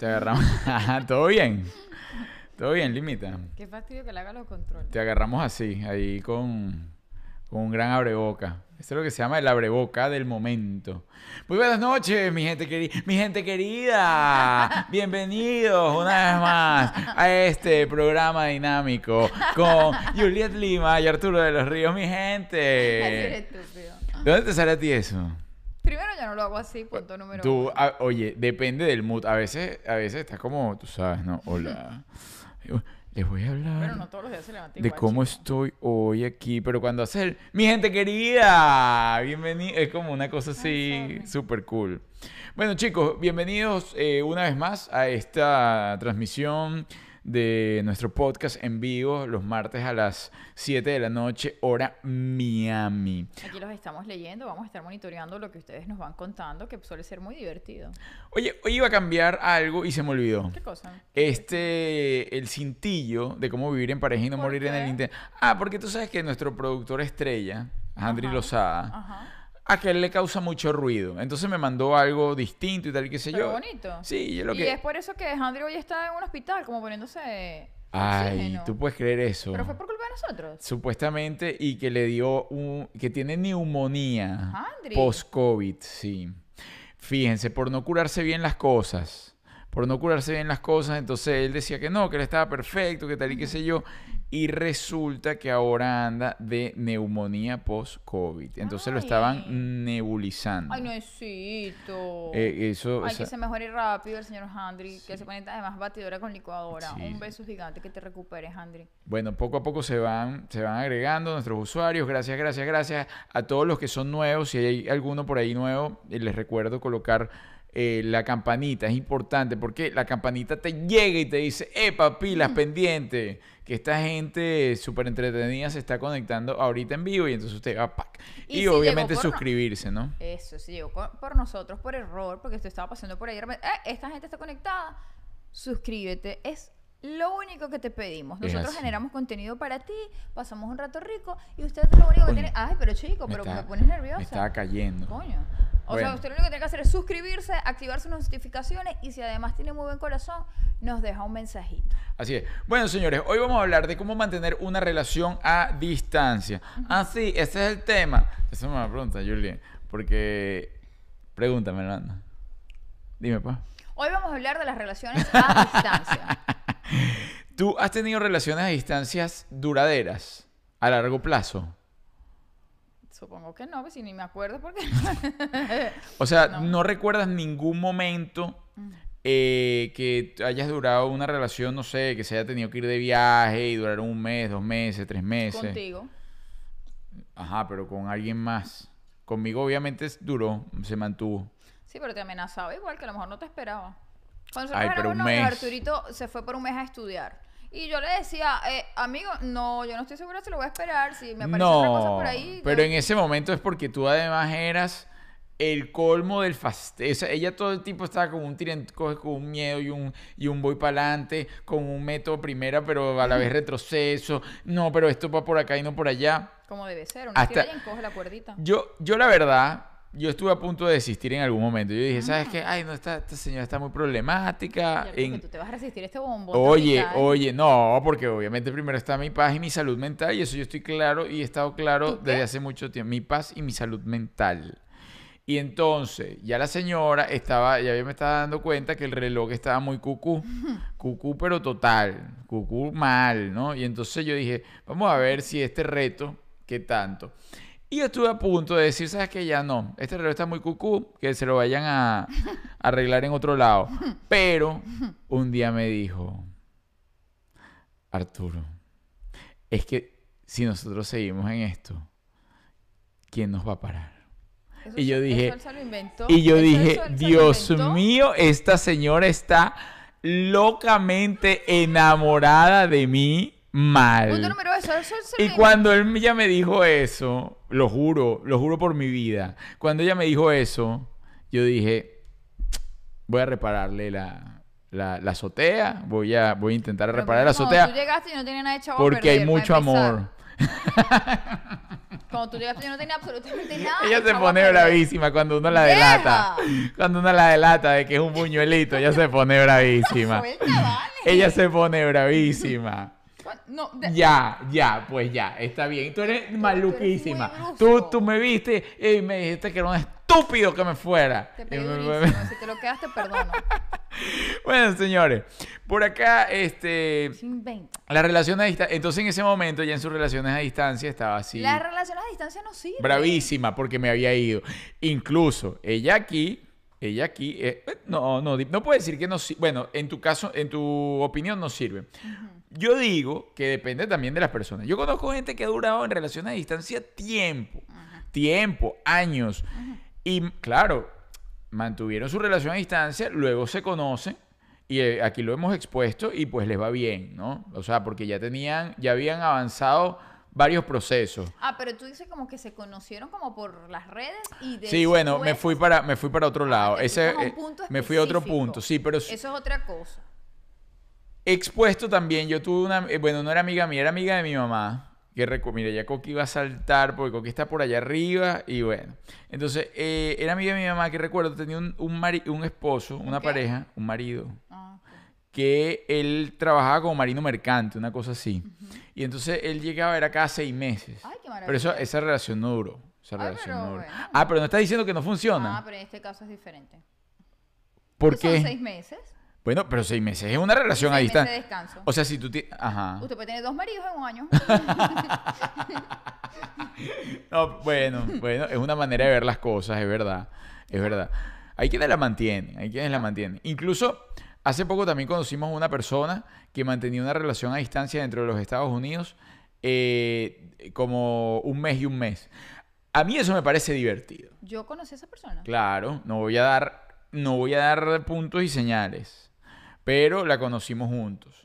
Te agarramos. Todo bien. Todo bien, limita. Qué fastidio que le haga los controles. Te agarramos así, ahí con, con un gran abreboca. Esto es lo que se llama el abreboca del momento. Muy buenas noches, mi gente querida. Mi gente querida. Bienvenidos una vez más a este programa dinámico con Juliet Lima y Arturo de los Ríos, mi Así gente. estúpido. ¿De dónde te sale a ti eso? Yo no lo hago así, punto número Tú, uno. a- oye, depende del mood. A veces, a veces estás como, tú sabes, ¿no? Hola. Les voy a hablar Pero no todos los días se levanta de cómo chico. estoy hoy aquí. Pero cuando hace el, mi gente querida, bienvenido. Es como una cosa así súper cool. Bueno, chicos, bienvenidos eh, una vez más a esta transmisión de nuestro podcast en vivo los martes a las 7 de la noche, hora Miami. Aquí los estamos leyendo, vamos a estar monitoreando lo que ustedes nos van contando, que suele ser muy divertido. Oye, hoy iba a cambiar algo y se me olvidó. ¿Qué cosa? Este, el cintillo de cómo vivir en pareja y no ¿Por morir en el intento. Ah, porque tú sabes que nuestro productor estrella, Andri. Lozada, Ajá. A que él le causa mucho ruido. Entonces me mandó algo distinto y tal, y qué sé Pero yo. bonito. Sí, yo lo y que. es por eso que Andrew hoy está en un hospital, como poniéndose Ay, oxígeno. tú puedes creer eso. Pero fue por culpa de nosotros. Supuestamente, y que le dio un. que tiene neumonía. Post-COVID, sí. Fíjense, por no curarse bien las cosas. Por no curarse bien las cosas, entonces él decía que no, que él estaba perfecto, que tal y qué sé yo. Y resulta que ahora anda de neumonía post-COVID. Entonces lo Ay. estaban nebulizando. Ay, necesito. Eh, eso, o Ay, sea, que se mejore rápido el señor Handry, que se pone además batidora con licuadora. Sí. Un beso gigante, que te recuperes, Handry. Bueno, poco a poco se van, se van agregando nuestros usuarios. Gracias, gracias, gracias a todos los que son nuevos. Si hay alguno por ahí nuevo, eh, les recuerdo colocar eh, la campanita. Es importante porque la campanita te llega y te dice, ¡Epa, pilas pendiente! Que esta gente súper entretenida se está conectando ahorita en vivo y entonces usted va, ¡pac! Y Y, si obviamente no- suscribirse, ¿no? Eso, sí, llegó por nosotros, por error, porque esto estaba pasando por ahí. "Eh, esta gente está conectada. Suscríbete. Es lo único que te pedimos. Nosotros generamos contenido para ti, pasamos un rato rico y usted lo único que tiene. Ay, pero chico, Me pero está- me pones nerviosa. Me estaba cayendo. Coño. O sea, usted lo único que tiene que hacer es suscribirse, activar sus notificaciones y si además tiene muy buen corazón, nos deja un mensajito. Así es. Bueno, señores, hoy vamos a hablar de cómo mantener una relación a distancia. Ah, sí, ese es el tema. Esa es una pregunta, Julie. Porque. Pregúntame, Landa. Dime, pa. Hoy vamos a hablar de las relaciones a distancia. ¿Tú has tenido relaciones a distancias duraderas? A largo plazo. Supongo que no, pues si ni me acuerdo porque... O sea, No. no, recuerdas ningún momento eh, que hayas durado una relación, no sé, que se haya tenido que ir de viaje y duraron un mes, dos meses, tres meses. Contigo. Ajá, pero con alguien más. Conmigo obviamente es- duró, se mantuvo. Sí, pero te amenazaba igual, que a lo mejor no te esperaba. Cuando Ay, pero un mes. Arturito se fue por un mes a estudiar. Y yo le decía, eh, amigo, no, yo no estoy segura si lo voy a esperar, si me aparece otra cosa No, por ahí. pero yo- en ese momento es porque tú además eras el colmo del fastidio. ella todo el tiempo estaba con un tirante, con un miedo y un, y un voy para adelante, con un método primera, pero a la vez retroceso. No, pero esto va por acá y no por allá. Como debe ser, una Hasta- tira y encoge la cuerdita. Yo, yo la verdad, yo estuve a punto de desistir en algún momento. Yo dije, ¿sabes qué? Ay, no, esta, esta señora está muy problemática. Ya, en- tú te vas a resistir a este. Oye, oye, no, porque obviamente primero está mi paz y mi salud mental y eso yo estoy claro y he estado claro desde hace mucho tiempo. Mi paz y mi salud mental. Y entonces, ya la señora estaba, ya me estaba dando cuenta que el reloj estaba muy cucú. Cucú, pero total. Cucú mal, ¿no? Y entonces yo dije, vamos a ver si este reto, ¿qué tanto? Y yo estuve a punto de decir, ¿sabes qué? Ya no, este reloj está muy cucú, que se lo vayan a, a arreglar en otro lado. Pero un día me dijo, Arturo, es que si nosotros seguimos en esto, ¿quién nos va a parar? Eso y yo dije- inventó, Y yo dije, Dios inventó". mío, esta señora está locamente enamorada de mí mal. Punto número eso, eso se Y cuando él ella me dijo eso, lo juro, lo juro por mi vida. Cuando ella me dijo eso, yo dije, voy a repararle la, la, la azotea, voy a, voy a intentar Pero reparar la azotea Tú llegaste y no tenía nada de chavo porque hay perder, mucho amor. Cuando tú llegaste yo no tenía absolutamente nada. Ella se pone bravísima cuando uno la delata. Cuando uno la delata de que es un buñuelito, ella se pone bravísima. Suelta, vale. Ella se pone bravísima. No, de- Ya, ya, pues ya, está bien. Tú eres maluquísima. Tú, tú me viste y me dijiste que era un estúpido que me fuera. Te durísimo. Si te lo quedas, te perdono. Bueno, señores, por acá, este, la relación a distancia, entonces en ese momento ya en sus relaciones a distancia estaba así, Las relaciones a distancia no sirven. bravísima porque me había ido. Incluso ella aquí, ella aquí, eh, no, no, no puede decir que no sirve. Bueno, en tu caso, en tu opinión no sirve. Yo digo que depende también de las personas. Yo conozco gente que ha durado en relaciones a distancia tiempo, tiempo, años. Y claro, mantuvieron su relación a distancia, luego se conocen y eh, aquí lo hemos expuesto y pues les va bien, ¿no? O sea, porque ya tenían, ya habían avanzado varios procesos. Ah, pero tú dices como que se conocieron como por las redes y Sí, bueno, me fui para, me fui para otro lado. te Ese, eh, punto me fui a otro punto, sí, pero Eso es otra cosa. Expuesto también. Yo tuve una, eh, bueno, no era amiga mía, era amiga de mi mamá. Que recu- mira, ya Coqui iba a saltar porque Coqui está por allá arriba y bueno. Entonces, eh, era amiga de mi mamá que recuerdo tenía un, un, un esposo, una pareja, un marido, Ah, que él trabajaba como marino mercante, una cosa así. Y entonces él llegaba, era cada seis meses. Ay, qué Pero eso, esa relación no duró. Esa Ay, relación pero no duró. bueno. Ah, pero no estás diciendo que no funciona. Ah, pero en este caso es diferente. ¿Por Son qué? seis meses. Bueno, pero seis meses es una relación a de distancia. descanso. O sea, si tú tienes... Ajá. Usted puede tener dos maridos en un año. No, bueno, bueno, es una manera de ver las cosas, es verdad. Es verdad. Hay quienes la mantienen, hay quienes la mantienen. Incluso hace poco también conocimos una persona que mantenía una relación a distancia dentro de los Estados Unidos eh, como un mes y un mes. A mí eso me parece divertido. Yo conocí a esa persona. Claro, no voy a dar, no voy a dar puntos y señales, pero la conocimos juntos.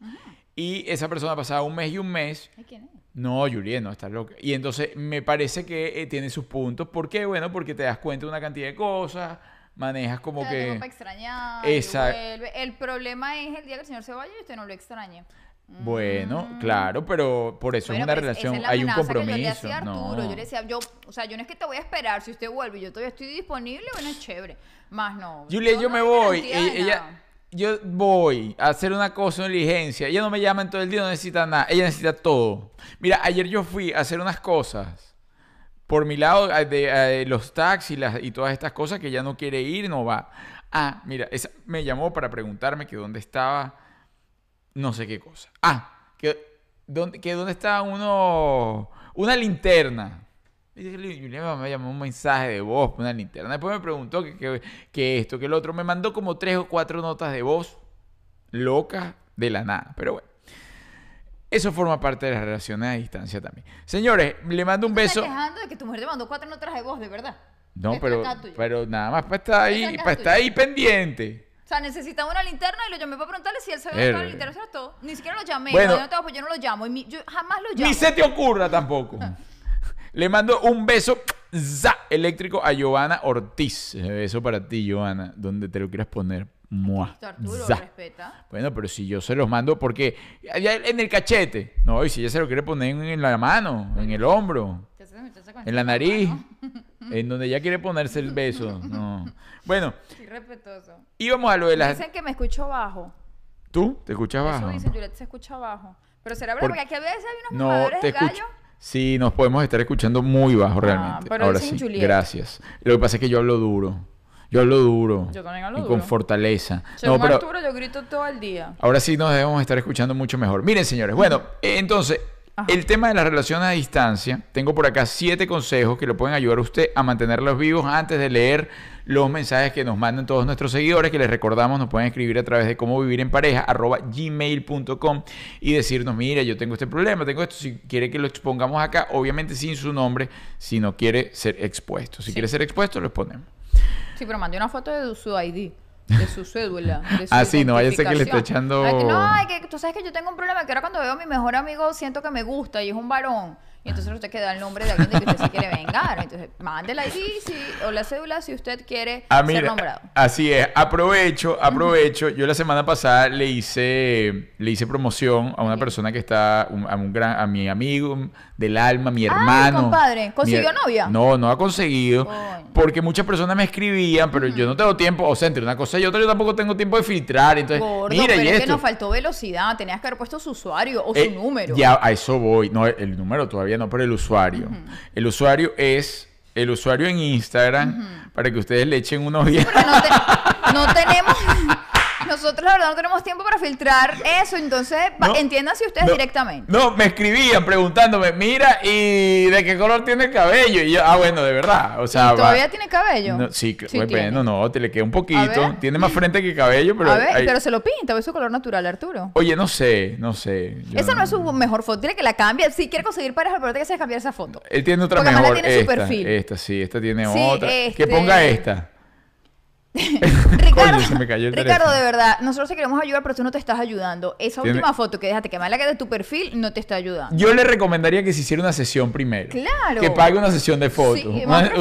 Y esa persona pasaba un mes y un mes ¿Quién es? no, Juliet, no, estás loca. Y entonces me parece que eh, tiene sus puntos. ¿Por qué? Bueno, porque te das cuenta de una cantidad de cosas, manejas como Te da tiempo que... para extrañar. Exacto. y vuelve. El problema es el día que el señor se vaya y usted no lo extrañe. Bueno, Mm. claro, pero por eso Bueno, es una pero esa relación, es la hay un amenaza que yo le compromiso. hacía a Arturo. no. Yo le decía, yo, o sea, yo no es que te voy a esperar si usted vuelve, yo todavía estoy disponible, bueno, es chévere. Más no. Juliet, yo no me doy voy. garantía de e- Ella, nada. Yo voy a hacer una cosa, una diligencia. Ella no me llama en todo el día, no necesita nada. Ella necesita todo. Mira, ayer yo fui a hacer unas cosas. Por mi lado, eh, de, eh, los taxis y todas estas cosas que ella no quiere ir, no va. Ah, mira, esa me llamó para preguntarme que dónde estaba no sé qué cosa. Ah, que dónde, que dónde estaba uno, una linterna. Y dije, Julián me llamó un mensaje de voz, una linterna. Después me preguntó que, que, que esto, que el otro. Me mandó como tres o cuatro notas de voz locas de la nada. Pero bueno. Eso forma parte de las relaciones a distancia también. Señores, le mando un Te estás beso. quejando de que tu mujer te mandó cuatro notas de voz, de verdad. No, pero, pero nada más para estar ahí, para estar ahí pendiente. O sea, necesitaba una linterna y lo llamé para preguntarle si él sabía dónde estaba la linterna. Eso era todo. Ni siquiera lo llamé. Bueno. Bueno, yo, no pues yo no lo llamo. Y mi- yo jamás lo llamo. Ni se te ocurra tampoco. Le mando un beso za, eléctrico a Giovanna Ortiz. Ese Beso para ti, Giovanna, donde te lo quieras poner. Mua, Arturo, respeta. Bueno, pero si yo se los mando, porque en el cachete. No, y si ella se lo quiere poner en, la mano, en el hombro, en la nariz, en donde ella quiere ponerse el beso. No. Bueno, Sí, respetuoso. íbamos a lo de las. Dicen que me escucho bajo. ¿Tú? ¿Te escuchas Eso bajo? dicen, Juliet se escucha bajo. Pero será verdad, Por- porque aquí a veces hay unos No, te de gallo. Sí, nos podemos estar escuchando muy bajo realmente. pero Ahora sí, Juliet. gracias. Lo que pasa es que yo hablo duro. Yo hablo duro. Yo también hablo y duro. con fortaleza. Según no, pero Arturo, yo grito todo el día. ahora sí nos debemos estar escuchando mucho mejor. Miren, señores. Bueno, entonces, Ajá. el tema de las relaciones a distancia, tengo por acá siete consejos que le pueden ayudar a usted a mantenerlos vivos antes de leer los mensajes que nos mandan todos nuestros seguidores, que les recordamos, nos pueden escribir a través de cómo vivir en pareja, arroba gmail.com y decirnos, mira, yo tengo este problema, tengo esto, si quiere que lo expongamos acá, obviamente sin su nombre, si no quiere ser expuesto. Si Sí. quiere ser expuesto, lo exponemos. Sí, pero mandé una foto de su ID. De su cédula. de su Ah, sí, no vaya a ser que le esté echando- Ay, que No, ay, que tú sabes que yo tengo un problema que ahora cuando veo a mi mejor amigo siento que me gusta y es un varón. Y entonces usted queda el nombre de alguien de que usted se quiere vengar. Entonces, mande la ID si- o la cédula si usted quiere Ah, ser mira, nombrado. así es. Aprovecho, aprovecho. Yo la semana pasada le hice, le hice promoción a una persona que está, un- a un gran, a mi amigo del alma, mi Ay, hermano. compadre, ¿consiguió Mi- novia? No, no ha conseguido. Porque muchas personas me escribían, pero yo no tengo tiempo. O sea, entre una cosa y otra, yo tampoco tengo tiempo de filtrar. Entonces, Gordo, mira, pero y es que esto. nos faltó velocidad. Tenías que haber puesto su usuario o Eh, su número. Ya, a eso voy. No, el número todavía no, pero el usuario. El usuario es el usuario en Instagram para que ustedes le echen unos días. Porque no, te- no tenemos. Nosotros, la verdad, no tenemos tiempo para filtrar eso. Entonces, No, entiéndanse ustedes no, directamente. No, me escribían preguntándome, mira, ¿y de qué color tiene el cabello? Y yo, ah, bueno, de verdad. O sea, ¿Y ¿Todavía va- tiene cabello? No, sí, Sí bueno, tiene. no, te le queda un poquito. Tiene más frente que cabello, pero. a ver, hay- pero se lo pinta, es su color natural, Arturo. Oye, no sé, no sé. Esa no es su mejor foto. Dile que la cambie. Si quiere conseguir pareja, pero que se cambiar esa foto. Él tiene otra Porque mejor. tiene su esta, perfil. esta, sí, esta tiene Sí, otra. Que este- ponga esta. Ricardo, Coño, se me cayó el Ricardo, de verdad, nosotros te queremos ayudar, pero tú no te estás ayudando. Esa Tiene- última foto que dejaste que me que de tu perfil no te está ayudando. Yo le recomendaría que se hiciera una sesión primero. Claro. Que pague una sesión de fotos. Sí, Una-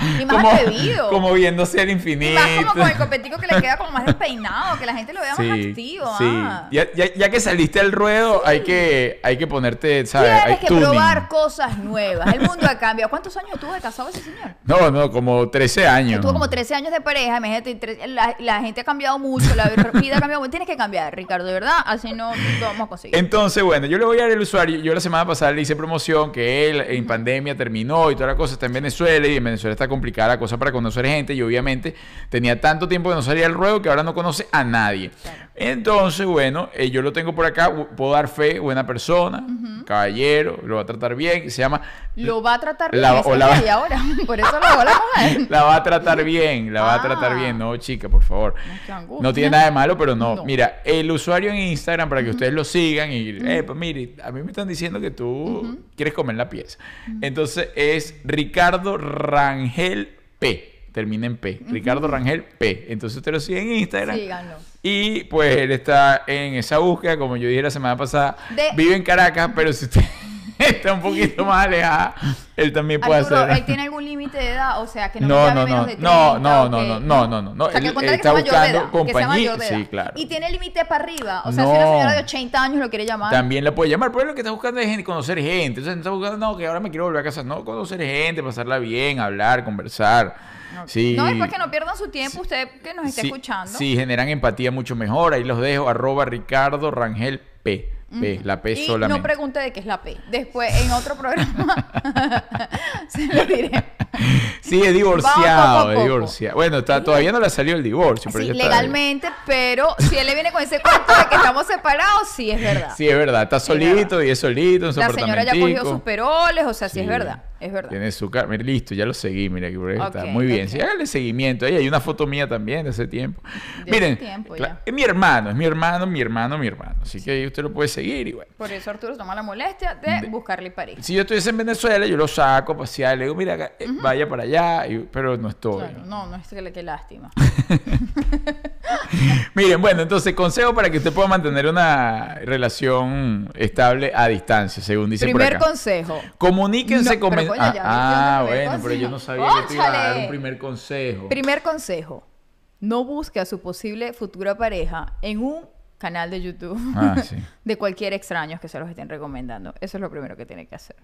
y más como, atrevido. como viéndose al Y infinito. más como con el copetico que le queda como más despeinado, que la gente lo vea más activo. sí. ah. Ya, ya- ya que saliste al ruedo, hay que, hay que ponerte, ¿sabes? Hay Tienes que tuning. probar cosas nuevas. El mundo ha cambiado. ¿Cuántos años tuvo de casado ese señor? No, no, como 13 años. Tuvo como 13 años de pareja, imagínate, la, la gente ha cambiado mucho, la vida ha cambiado mucho. Tienes que cambiar, Ricardo, de verdad, así no lo vamos a conseguir. Entonces, bueno, yo le voy a dar el usuario. Yo la semana pasada le hice promoción que él en pandemia terminó y toda la cosa está en Venezuela y en Venezuela está complicada la cosa para conocer gente y obviamente tenía tanto tiempo que no salía al ruedo que ahora no conoce a nadie. Entonces, bueno, eh, yo lo tengo por acá, puedo dar fe, buena persona, caballero, lo va a tratar bien, se llama... Lo va a tratar bien, La- o la- de ahora, por eso lo va la mujer. La va a tratar bien, la va a tratar Ah. bien. No, chica, por favor. No, tiene nada de malo, pero no. No. Mira, el usuario en Instagram, para que ustedes lo sigan y, eh, pues mire, a mí me están diciendo que tú quieres comer la pieza. Entonces es Ricardo Rangel P. Termina en P. Ricardo Rangel P. Entonces usted lo sigue en Instagram. Síganlo. Y pues él está en esa búsqueda, como yo dije la semana pasada. De- Vive en Caracas, pero si usted está un poquito más alejada, él también puede Arturo, hacer. ¿él tiene algún límite de edad? O sea, que no, No, no, menos no, de no, 30, no, ¿o no, no, no, no, no, no, O sea, que él- sea está edad. buscando Que sea sí, claro. Y tiene límite para arriba. O sea, si una No. señora de 80 años lo quiere llamar. También la puede llamar, pero lo que está buscando es conocer gente. Entonces no está buscando, no, que ahora me quiero volver a casa. No, conocer gente, pasarla bien, hablar, conversar. Sí. No, es para que no pierdan su tiempo usted que nos esté sí, escuchando. Sí, generan empatía mucho mejor. Ahí los dejo, arroba Ricardo Rangel P. P, la P y solamente. no pregunte de qué es la P. Después, en otro programa, se lo diré. Sí, es divorciado, es divorciado. Bueno, está, todavía no le salió el divorcio, pero Sí, ya está- legalmente, pero si él le viene con ese cuento de que estamos separados, sí es verdad. Sí, es verdad, está solito y es solito en su la señora ya cogió sus peroles, o sea, sí, Sí. es verdad, es verdad. Tiene su cara. Mira, listo, ya lo seguí. Mira, que por ahí está muy bien. ok. Sí, hágale seguimiento. Ahí hay una foto mía también de ese tiempo. De Miren, ese tiempo, cla- ya. es mi hermano, es mi hermano, mi hermano, mi hermano. Así que ahí usted lo puede seguir bueno. Por eso Arturo toma la molestia de, buscarle pareja. Si yo estuviese en Venezuela, yo lo saco a pasear, le digo, mira, acá, eh, vaya para allá, y- pero no estoy. Claro, no, no es que le qué lástima. Miren, bueno, entonces, consejo para que usted pueda mantener una relación estable a distancia, según dice Primer por acá. consejo. Comuníquense No, con... coño, ah, ya, ah, bueno, pero yo no sabía que te iba a dar un primer consejo. Primer consejo. No busque a su posible futura pareja en un canal de YouTube Ah, sí. de cualquier extraño que se los estén recomendando. Eso es lo primero que tiene que hacer.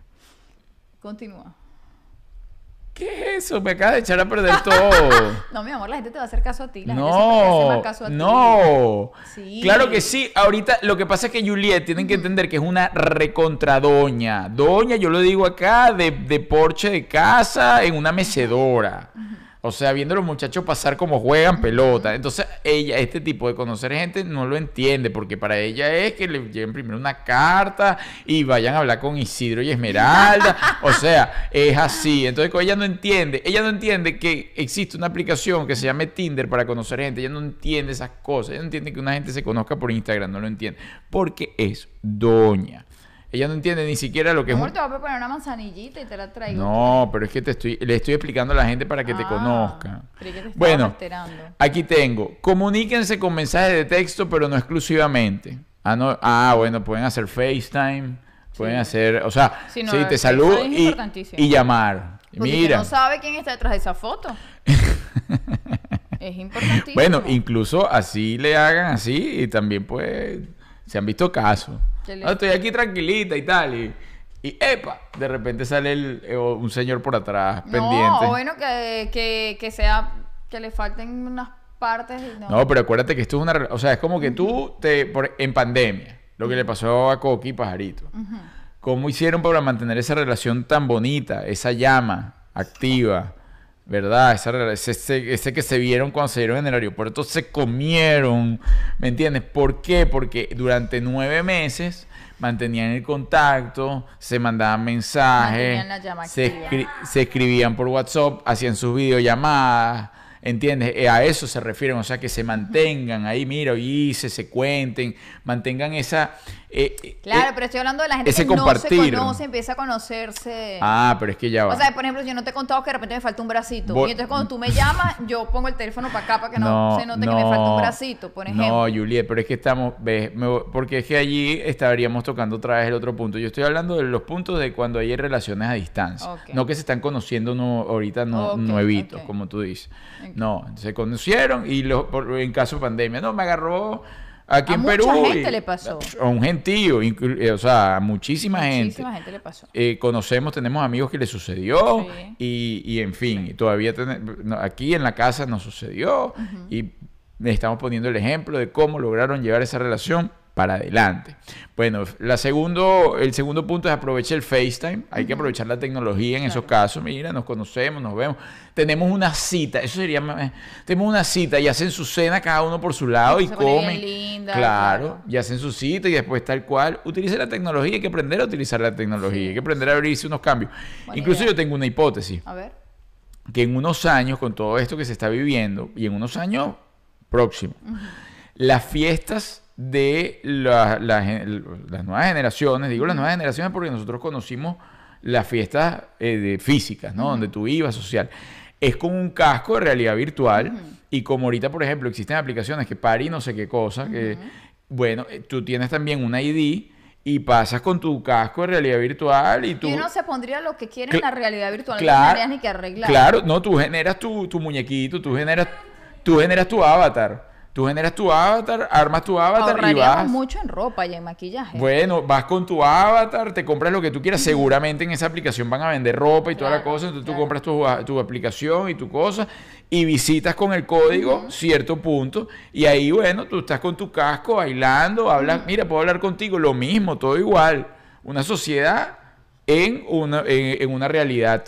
Continúa. ¿Qué es eso? Me acaba de echar a perder todo. No, mi amor, la gente te va a hacer caso a ti. La gente No, más caso a ti. no. Sí. Claro que sí. Ahorita lo que pasa es que Juliet tienen que entender que es una recontradoña. Doña, yo lo digo acá, de, de porche de casa en una mecedora. O sea, viendo a los muchachos pasar como juegan pelota. Entonces, ella, este tipo de conocer gente, no lo entiende, porque para ella es que le lleven primero una carta y vayan a hablar con Isidro y Esmeralda. O sea, es así. Entonces, ella no entiende. Ella no entiende que existe una aplicación que se llame Tinder para conocer gente. Ella no entiende esas cosas. Ella no entiende que una gente se conozca por Instagram. No lo entiende. Porque es doña. Ella no entiende ni siquiera lo que es un... te voy a preparar una manzanillita y te la traigo. No, pero es que te estoy, le estoy explicando a la gente para que te Ah, conozca. creí que te Bueno, alterando. aquí tengo. Comuníquense con mensajes de texto, pero no exclusivamente. Ah, no, ah, bueno, pueden hacer FaceTime. Pueden hacer, o sea, Sí, sí, no, te eso saludo y, y llamar. Porque que Mira, no sabe quién está detrás de esa foto. es importantísimo. bueno, incluso así le hagan así y también pues se han visto casos. No, estoy aquí tranquilita y tal y, y epa, de repente sale el- eh, un señor por atrás no, pendiente. o bueno, que, que, que sea, que le falten unas partes. y no. No, pero acuérdate que esto es una... O sea, es como que tú, te, por- en pandemia, lo que le pasó a Coqui y Pajarito. ¿Cómo hicieron para mantener esa relación tan bonita, esa llama activa, verdad? Ese, ese- ese que se vieron cuando se vieron en el aeropuerto, se comieron, ¿me entiendes? ¿Por qué? Porque durante nueve meses mantenían el contacto, se mandaban mensajes, se, activa. escri- se escribían por WhatsApp, hacían sus videollamadas, ¿entiendes? Eh, a eso se refieren, o sea, que se mantengan ahí, mira, oye, se, se cuenten, mantengan esa... eh, Claro, eh, pero estoy hablando de la gente que no se compartir. conoce, empieza a conocerse. Ah, pero es que ya va. O sea, por ejemplo, yo no te he contado que de repente me falta un bracito. Y entonces cuando tú me llamas, yo pongo el teléfono para acá para que no, se note que me falta un bracito, por ejemplo. No, Juliet, pero es que estamos, ves, me porque es que allí estaríamos tocando otra vez el otro punto. Yo estoy hablando de los puntos de cuando hay relaciones a distancia, no que se están conociendo no, ahorita no, Ok, nuevitos, como tú dices. No, se conocieron y lo- por- en caso de pandemia, no, me agarró aquí A en mucha Perú. gente le pasó. A un gentío, eh, o sea, a muchísima, gente. Muchísima gente le pasó. Eh, conocemos, tenemos amigos que le sucedió Sí. y, y, en fin, y todavía aquí en la casa nos sucedió y le estamos poniendo el ejemplo de cómo lograron llevar esa relación para adelante. Bueno, la segundo, el segundo punto es aprovechar el FaceTime. Hay que aprovechar la tecnología en esos casos. Mira, nos conocemos, nos vemos. Tenemos una cita, eso sería... más- Tenemos una cita y hacen su cena cada uno por su lado y Se comen. linda, claro, claro. y hacen su cita y después tal cual. Utilice la tecnología, hay que aprender a utilizar la tecnología, Sí, hay que aprender a abrirse unos cambios. Buena Incluso idea. yo tengo una hipótesis, A ver. que en unos años, con todo esto que se está viviendo, y en unos años próximos, las fiestas de la- las nuevas generaciones, digo las nuevas generaciones porque nosotros conocimos las fiestas eh, de físicas, ¿no? Donde tú ibas social. Es con un casco de realidad virtual y como ahorita, por ejemplo, existen aplicaciones que pari no sé qué cosa, que, bueno, eh, tú tienes también un ID y pasas con tu casco de realidad virtual y tú... Y uno se pondría lo que quiere en la realidad virtual. no Claro, tendrías ni que arreglar. Claro, no, tú generas tu, tu muñequito, tú generas, tú generas tu avatar. Tú generas tu avatar, armas tu avatar y Ahorraríamos vas. mucho en ropa y en maquillaje. Bueno, vas con tu avatar, te compras lo que tú quieras. Seguramente en esa aplicación van a vender ropa y toda la cosa. Entonces tú compras tu, a- tu aplicación y tu cosa y visitas con el código cierto punto. Y ahí, bueno, tú estás con tu casco bailando, hablas. Mira, puedo hablar contigo, lo mismo, todo igual. Una sociedad en una, en, en una realidad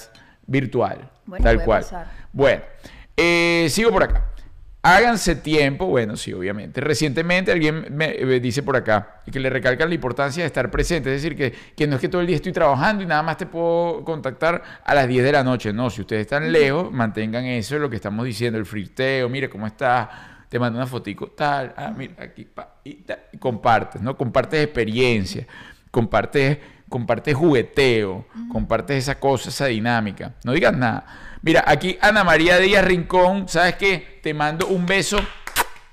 virtual. Bueno, tal cual. pasar. Bueno, eh, sigo por acá. Háganse tiempo, bueno, sí, obviamente. Recientemente alguien me, me dice por acá que le recalcan la importancia de estar presente, es decir, que, que no es que todo el día estoy trabajando y nada más te puedo contactar a las 10 de la noche, no, si ustedes están lejos, mantengan eso, lo que estamos diciendo, el flirteo, mire cómo estás, te mando una fotico, tal, ah, mira, aquí, pa, y, tal, y compartes, ¿no? Compartes experiencia, compartes, compartes jugueteo, compartes esa cosa, esa dinámica, no digas nada. Mira, aquí Ana María Díaz Rincón, ¿sabes qué? Te mando un beso.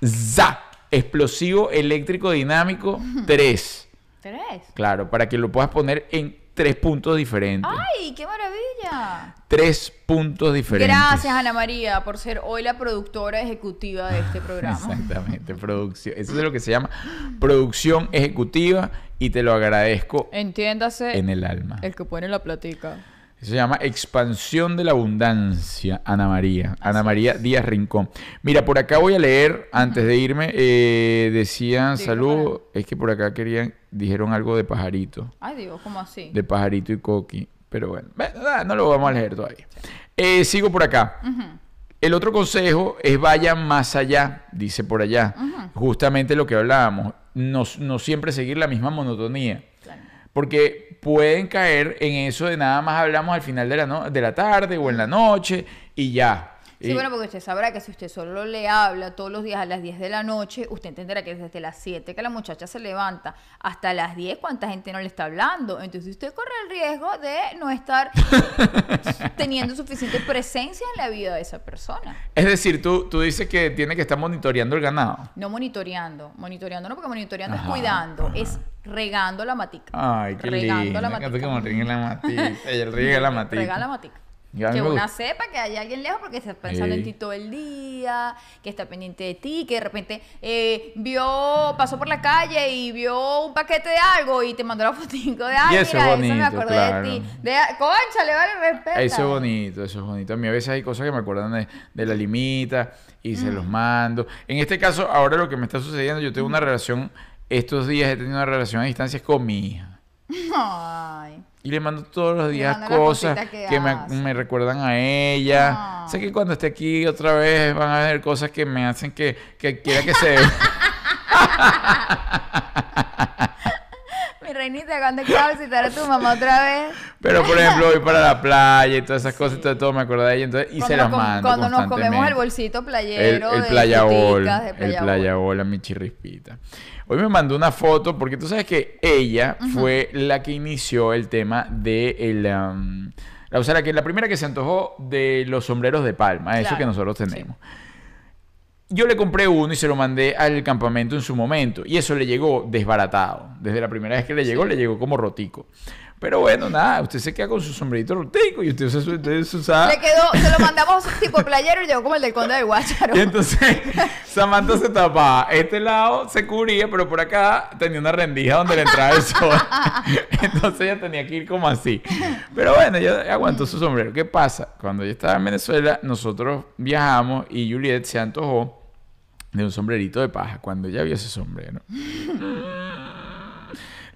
¡Za! Explosivo eléctrico dinámico 3. ¿Tres? Claro, para que lo puedas poner en tres puntos diferentes. ¡Ay, qué maravilla! Tres puntos diferentes. Gracias, Ana María, por ser hoy la productora ejecutiva de este programa. Exactamente, producción. Eso es lo que se llama producción ejecutiva y te lo agradezco Entiéndase en el alma. el que pone la platica. Se llama expansión de la abundancia, Ana María. Ana María Díaz Rincón. Mira, por acá voy a leer, antes de irme, eh, decían Sí, salud. Es que por acá querían, dijeron algo de pajarito. Ay, Dios, ¿cómo así? De pajarito y coqui. Pero bueno, no lo vamos a leer todavía. Eh, sigo por acá. El otro consejo es vayan más allá, dice por allá. Justamente lo que hablábamos. No, no siempre seguir la misma monotonía. Claro. Porque pueden caer en eso de nada más hablamos al final de la, no- de la tarde o en la noche y ya. Sí, Y- bueno, porque usted sabrá que si usted solo le habla todos los días a las 10 de la noche, usted entenderá que desde las 7 que la muchacha se levanta hasta las 10, ¿cuánta gente no le está hablando? Entonces usted corre el riesgo de no estar teniendo suficiente presencia en la vida de esa persona. Es decir, tú, tú dices que tiene que estar monitoreando el ganado. No monitoreando. Monitoreando no, porque monitoreando Ajá, es cuidando, ajá. es regando la matica. Ay, qué regando lindo. la matica. riega la matita. Ella riega la. Regala la matica. Que una sepa que hay alguien lejos porque está pensando en Ey. ti todo el día, que está pendiente de ti, que de repente eh, vio, pasó por la calle y vio un paquete de algo y te mandó la fotico de Y eso mira, es eso me bonito, acordé claro. de ti. De, concha, le vale respeto. Eso es bonito, eso es bonito. A mí a veces hay cosas que me acuerdan de, de la limita y se Mm. los mando. En este caso, ahora lo que me está sucediendo, yo tengo una relación, estos días he tenido una relación a distancia con mi hija. Ay. Y le mando todos los días cosas que que, me, recuerdan a ella. Sé que cuando esté aquí otra vez van a ver cosas que me hacen que, que quiera que se... Reinita, cuando quiero visitar a tu mamá otra vez. Pero por ejemplo, voy para la playa y todas esas cosas y todo, todo me acuerdo de ella. Entonces, y se las mando Cuando nos comemos el bolsito El, playero. el el playa playa bol. bol a mi chirrispita. Hoy me mandó una foto porque tú sabes que ella fue la que inició el tema de el, um, la, o sea, la, que, la primera que se antojó de los sombreros de palma, eso que nosotros sí. Yo le compré uno y se lo mandé al campamento en su momento. Y eso le llegó desbaratado. Desde la primera vez que le llegó, le llegó como rotico. Pero bueno, nada, usted se queda con su sombrerito rotico y usted usa su, usted usa- Le quedó, se lo mandamos tipo playero y llegó como el del conde de Guácharo. Y entonces Samantha se tapaba. Este lado se cubría, pero por acá tenía una rendija donde le entraba el sol. Entonces ella tenía que ir como así. Pero bueno, ella aguantó su sombrero. ¿Qué pasa? Cuando yo estaba en Venezuela, nosotros viajamos y Juliet se antojó de un sombrerito de paja. Cuando ella vio ese sombrero,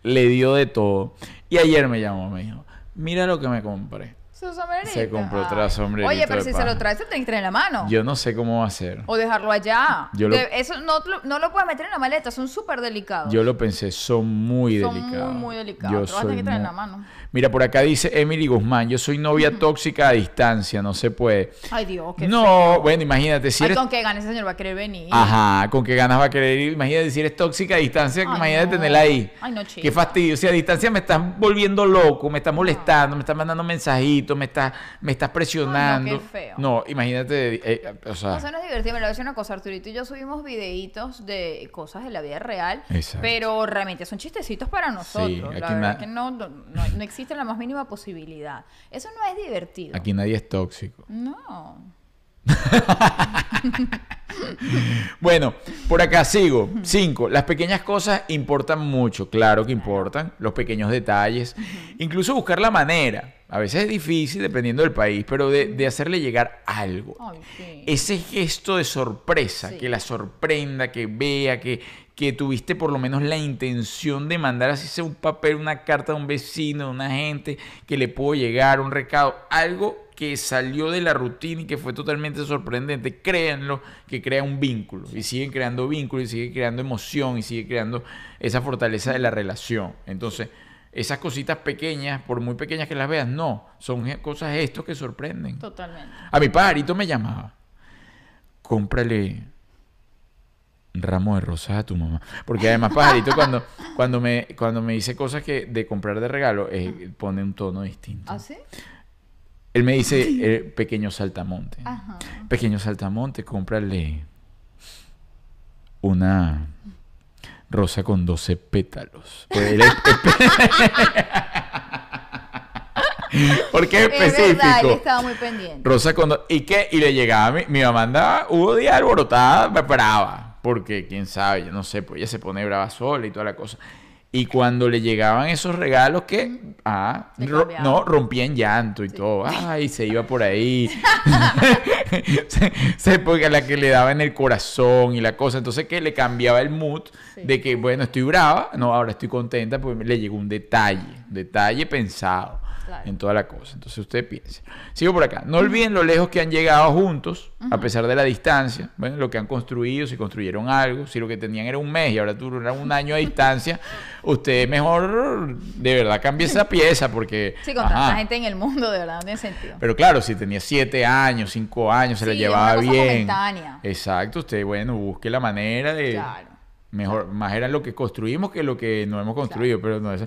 le dio de todo. Y ayer me llamó, me dijo, mira lo que me compré. Su sombrerito. Se compró otro Ay. sombrerito Oye, pero de si se lo traes, se tiene que tener en la mano. Yo no sé cómo va a ser. O dejarlo allá. Yo lo- eso no, lo- no lo puedes meter en la maleta, son súper delicados. Yo lo pensé, son muy son delicados. muy, muy delicados. Yo lo vas a tener soy que traer en la mano. Mira, por acá dice Emily Guzmán, yo soy novia tóxica a distancia, no se puede. Ay, Dios, qué no, feo. bueno, imagínate, si Ay, eres... con qué ganas ese señor va a querer venir. Ajá, con qué ganas va a querer ir. Imagínate si eres tóxica a distancia, Ay, imagínate no. tenerla ahí. Ay, no, Qué chica. fastidio. Si a distancia me estás volviendo loco, me estás molestando, me estás mandando mensajitos, me estás, me estás presionando. qué feo. No, imagínate, eh, o sea, No, eso no es divertido. Me lo voy a decir una cosa. Arturito y yo subimos videitos de cosas de la vida real. Exacto. Pero realmente son chistecitos para nosotros. Sí, la verdad na- que no, no, no- no existe la más mínima posibilidad. Eso no es divertido. aquí nadie es tóxico. No. Bueno, por acá sigo. Cinco. Las pequeñas cosas importan mucho, claro que importan. Los pequeños detalles. Incluso buscar la manera. A veces es difícil dependiendo del país, pero de, de hacerle llegar algo. Ay, sí. Ese gesto de sorpresa, Sí. que la sorprenda, que vea, que, que tuviste por lo menos la intención de mandar así sea un papel, una carta de un vecino, de una gente, que le pudo llegar, un recado, algo que salió de la rutina y que fue totalmente sorprendente. Créanlo, que crea un vínculo y siguen creando vínculos y sigue creando emoción y sigue creando esa fortaleza de la relación. Entonces, esas cositas pequeñas, por muy pequeñas que las veas, no, son cosas estos que sorprenden. Totalmente. A mi pajarito me llamaba. Cómprale un ramo de rosas a tu mamá. Porque además pajarito cuando, cuando, me, cuando me dice cosas que de comprar de regalo, eh, pone un tono distinto. ¿Ah, sí? Él me dice, eh, pequeño saltamonte. Ajá. Pequeño saltamonte, cómprale una rosa con 12 pétalos. Pues ¿Por qué Es verdad, él específico? estaba muy pendiente. Rosa con do- ¿Y qué? Y le llegaba, mi, mi mamá andaba, hubo días alborotada, brava, porque quién sabe, yo no sé, pues ella se pone brava sola y toda la cosa. Y cuando le llegaban esos regalos que, ah, ro- no, rompía en llanto y todo, ay, se iba por ahí. se, se- porque a la que le daba en el corazón y la cosa, entonces que le cambiaba el mood Sí. de que, bueno, estoy brava, no, ahora estoy contenta, porque le llegó un detalle, un detalle pensado. Claro. en toda la cosa. Entonces usted piense. Sigo por acá. No olviden lo lejos que han llegado juntos, a pesar de la distancia. Bueno, lo que han construido, si construyeron algo, si lo que tenían era un mes y ahora duraron un año a distancia, usted mejor de verdad cambie esa pieza porque... Sí, con ajá. tanta gente en el mundo, de verdad, no tiene sentido. Pero claro, si tenía siete años, cinco años, se la Sí, llevaba una cosa bien. momentánea. Exacto, usted, bueno, busque la manera de. Claro. Mejor, más era lo que construimos que lo que no hemos construido, pero no es.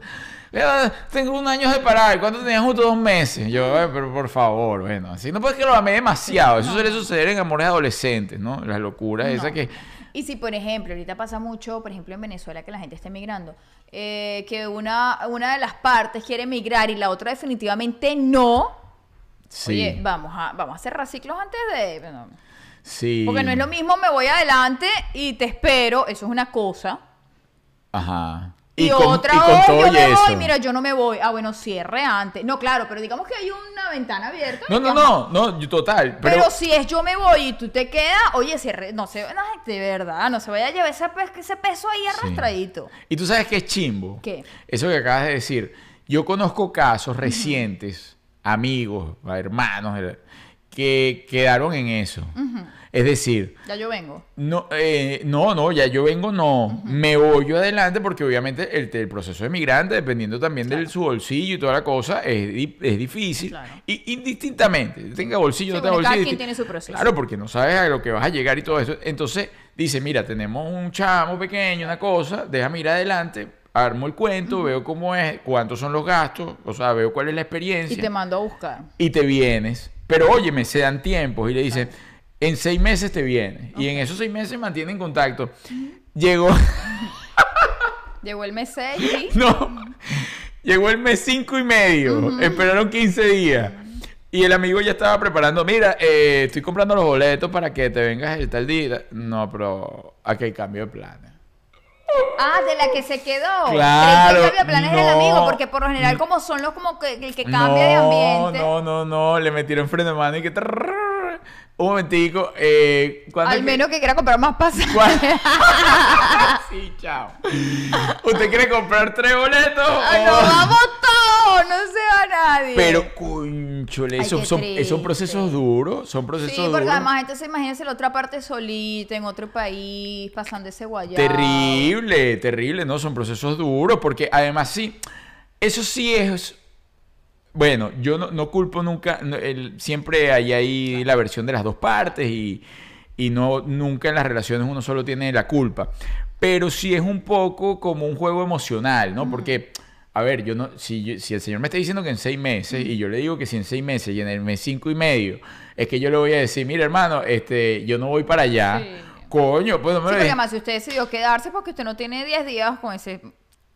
"Mira, Tengo un año de parar, ¿cuánto tenían justo dos meses? Yo, "Eh, pero por favor, bueno, así no puedes que lo amé demasiado. Eso suele suceder en amores adolescentes, ¿no? Las locuras esas No. que. Y si, por ejemplo, ahorita pasa mucho, por ejemplo, en Venezuela, que la gente está emigrando, eh, que una, una de las partes quiere emigrar y la otra definitivamente no. Sí. Oye, vamos a, vamos a cerrar ciclos antes de... bueno, sí. porque no es lo mismo, me voy adelante y te espero, eso es una cosa. Ajá. Y, con- otra, y con "Ay, todo yo y me eso. voy, mira, yo no me voy. Ah, bueno, cierre antes. No, claro, pero digamos que hay una ventana abierta. No, y no, que- no, no, yo- total. Pero, Pero, si es yo me voy y tú te quedas, oye, cierre, no se, no, de verdad, no se vaya a llevar ese, ese peso ahí Sí. arrastradito. Y tú sabes qué es chimbo. ¿Qué? Eso que acabas de decir. Yo conozco casos recientes, amigos, hermanos, que quedaron en eso. Es decir, Ya yo vengo. no, eh, no, no, ya yo vengo, no. Me voy yo adelante porque obviamente el, el proceso de migrante, dependiendo también de su bolsillo y toda la cosa, es, di- es difícil. Claro. Y indistintamente, tenga bolsillo, Sí, no tenga bueno, cada bolsillo. quien tiene su proceso. Claro, porque no sabes a lo que vas a llegar y todo eso. Entonces dice, mira, tenemos un chamo pequeño, una cosa, déjame ir adelante, armo el cuento, veo cómo es, cuántos son los gastos, o sea, veo cuál es la experiencia Y te mando a buscar. y te vienes. Pero óyeme, se dan tiempos y le dicen, en seis meses te vienes. Y en esos seis meses mantienen contacto. Llegó, Llegó el mes 6 y... no, llegó el mes cinco y medio. Esperaron 15 días. Y el amigo ya estaba preparando, mira, eh, estoy comprando los boletos para que te vengas el tal día. No, pero aquí hay cambio de planes. Ah, de la que se quedó. Claro, que el cambio de planes era el no. amigo, porque por lo general como son los como que el que cambia de ambiente. No, no, no, le metieron freno de mano y que... trrrr. Un momentico, eh, ¿cuándo Al menos que quiera comprar más pasajes. Sí, chao. ¿Usted quiere comprar tres boletos? Ah, o- ¡Nos vamos todos! No se va nadie. Pero, conchole, Ay, esos son, triste. son procesos duros. Son procesos Sí, porque duros. además entonces imagínense la otra parte solita, en otro país, pasando ese guayabo. Terrible, terrible, ¿no? Son procesos duros. Porque además, sí, eso sí es. Bueno, yo no, no culpo nunca. no, el- siempre hay ahí la versión de las dos partes y, y no nunca en las relaciones uno solo tiene la culpa. Pero sí es un poco como un juego emocional, ¿no? Porque, a ver, yo no, si, yo- si el señor me está diciendo que en seis meses, y yo le digo que si en seis meses y en el mes cinco y medio, es que yo le voy a decir, mira hermano, este, yo no voy para allá. Sí. Coño, pues no me Sí, lo porque dejes- además si usted decidió quedarse porque usted no tiene 10 días con ese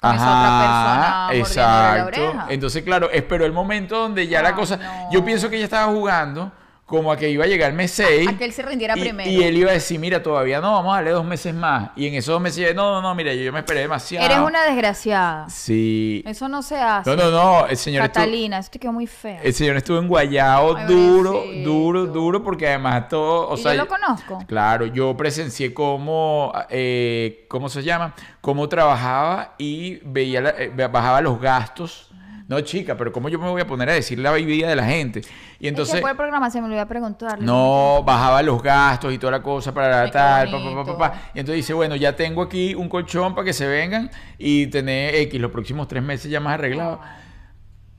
Ajá, otra persona la exacto. oreja. Entonces, claro, esperó el momento donde ya la cosa. no. Yo pienso que ella estaba jugando como a que iba a llegar el mes 6. A que él se rindiera y, primero. Y él iba a decir, mira, todavía no, vamos a darle dos meses más. Y en esos dos meses, no, no, no, mira, yo, yo me esperé demasiado. Eres una desgraciada. Sí. Eso no se hace. No, no, no, el señor estuvo, Catalina, eso te quedó muy feo. el señor estuvo en Guayao Ay, duro, duro, duro, porque además todo, o ¿Y sea, yo lo conozco? Claro, yo presencié cómo, eh, ¿cómo se llama? Cómo trabajaba y veía, la- eh, bajaba los gastos. No, chica, pero ¿cómo yo me voy a poner a decir la vida de la gente? Y entonces, por el programa se me olvidó preguntarle. no, bajaba los gastos y toda la cosa para Ay, qué tal, pa, pa, pa, pa. Y entonces dice, bueno, ya tengo aquí un colchón para que se vengan y tener X los próximos tres meses ya más arreglado.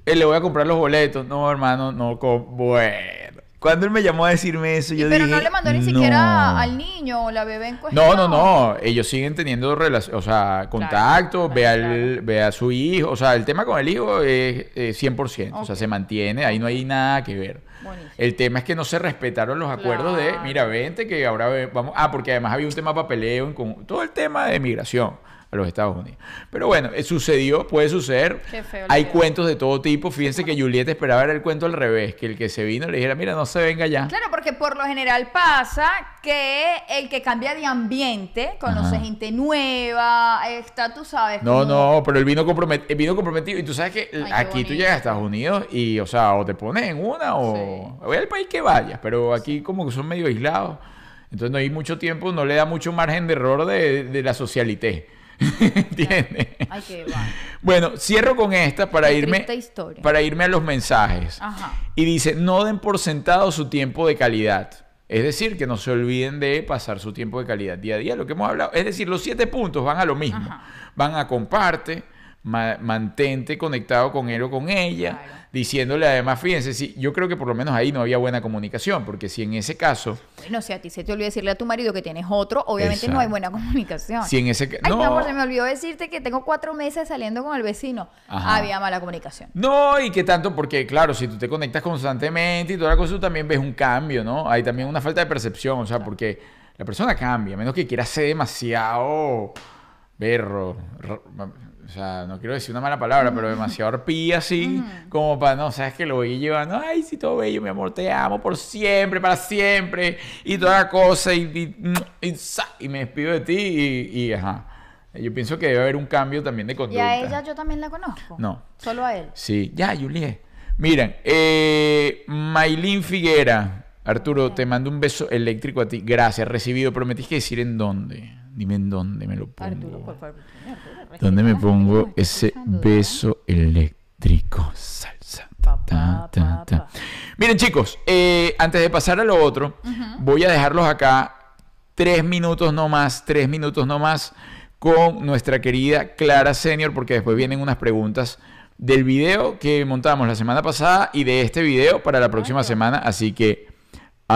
Eh, le voy a comprar los boletos. No, hermano, no. Bueno. Cuando él me llamó a decirme eso, yo Pero dije. no le mandó ni "No". siquiera al niño o la bebé en cuestión. No, no, no. Ellos siguen teniendo relación, o sea, contacto, claro, ve, al, claro. ve a su hijo. O sea, el tema con el hijo es eh, 100%. O sea, se mantiene, ahí no hay nada que ver. Buenísimo. El tema es que no se respetaron los acuerdos de, mira, vente, que ahora vamos. Ah, porque además había un tema papeleo, en con- todo el tema de migración a los Estados Unidos. Pero bueno, eh, sucedió, puede suceder. Qué feo Hay cuentos de todo tipo. Fíjense que Julieta esperaba era el cuento al revés, que el que se vino le dijera, mira, no se venga ya. Claro, porque por lo general pasa que el que cambia de ambiente, conoce Ajá. gente nueva, está, tú sabes. No, como- no, pero él vino, compromet- vino comprometido. Y tú sabes que aquí tú llegas a Estados Unidos y, o sea, o te pones en una o voy al país que vayas. Pero aquí como que son medio aislados. Entonces no hay mucho tiempo, no le da mucho margen de error de, de la socialité. ¿Entiendes? Ay, qué va. Bueno, cierro con esta para Qué irme, para irme a los mensajes. Ajá. Y dice, no den por sentado su tiempo de calidad. Es decir, que no se olviden de pasar su tiempo de calidad día a día, lo que hemos hablado. Es decir, los siete puntos van a lo mismo. Ajá. Van a comparte, ma- mantente conectado con él o con ella, Claro. diciéndole además, fíjense, si, yo creo que por lo menos ahí no había buena comunicación, porque si en ese caso, Bueno, si a ti se te olvidó decirle a tu marido que tienes otro, obviamente no hay buena comunicación. si en ese ca- Ay, mi amor, no, se me olvidó decirte que tengo cuatro meses saliendo con el vecino. Ajá. Había mala comunicación. No, y que tanto, porque claro, si tú te conectas constantemente y toda la cosa, tú también ves un cambio, ¿no? Hay también una falta de percepción, o sea, porque la persona cambia, a menos que quiera ser demasiado berro, ro- o sea, no quiero decir una mala palabra, pero demasiado arpía así, como para, no, sabes que lo voy llevando, ay, sí, todo bello, mi amor, te amo por siempre, para siempre, y toda la cosa, y, y, y, y me despido de ti, y, y, ajá. Yo pienso que debe haber un cambio también de Y conducta. a ella yo también la conozco. No. Solo a él. Sí, ya, Juliet. Miren, eh, Maylin Figuera. Arturo, te mando un beso eléctrico a ti. Gracias, recibido. Pero me tienes que decir en dónde. Dime en dónde me lo pongo. Arturo, por favor. Arturo, ¿Dónde me pongo ese escuchando, ¿verdad? beso eléctrico? Salsa. ta, ta, ta. Miren, chicos, eh, antes de pasar a lo otro, voy a dejarlos acá tres minutos no más, tres minutos no más con nuestra querida Clara Senior, porque después vienen unas preguntas del video que montamos la semana pasada y de este video para la próxima semana, así que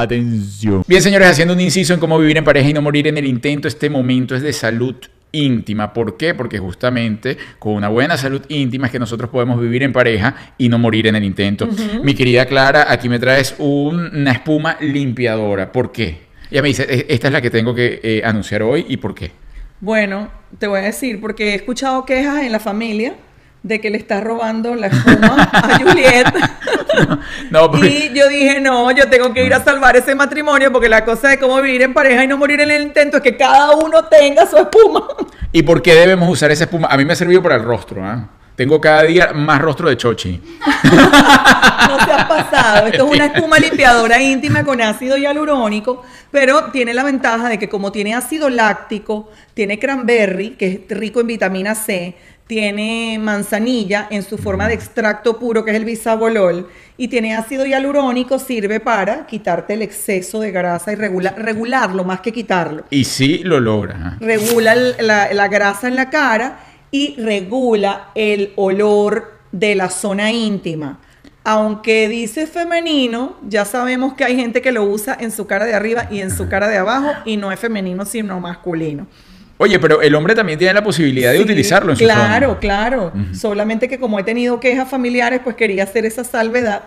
atención. Bien, señores, haciendo un inciso en cómo vivir en pareja y no morir en el intento, este momento es de salud íntima. ¿Por qué? Porque justamente con una buena salud íntima es que nosotros podemos vivir en pareja y no morir en el intento. Mi querida Clara, aquí me traes un- una espuma limpiadora. ¿Por qué? Ella me dice, "E- esta es la que tengo que eh, anunciar hoy y por qué. Bueno, te voy a decir, porque he escuchado quejas en la familia de que le estás robando la espuma a Juliet. No, porque- Y yo dije, no, yo tengo que ir a salvar ese matrimonio porque la cosa de cómo vivir en pareja y no morir en el intento es que cada uno tenga su espuma. ¿Y por qué debemos usar esa espuma? A mí me ha servido para el rostro. ¿ah? Tengo cada día más rostro de chochi. No se ha pasado. Esto es una espuma limpiadora íntima con ácido hialurónico, pero tiene la ventaja de que como tiene ácido láctico, tiene cranberry, que es rico en vitamina C, tiene manzanilla en su forma de extracto puro, que es el bisabolol, y tiene ácido hialurónico, sirve para quitarte el exceso de grasa y regula- regularlo más que quitarlo Y sí lo logra. regula el- la, la grasa en la cara y regula el olor de la zona íntima. Aunque dice femenino, ya sabemos que hay gente que lo usa en su cara de arriba y en su cara de abajo y no es femenino sino masculino. Oye, pero el hombre también tiene la posibilidad de utilizarlo en su Claro, zona. claro. Solamente que como he tenido quejas familiares, pues quería hacer esa salvedad.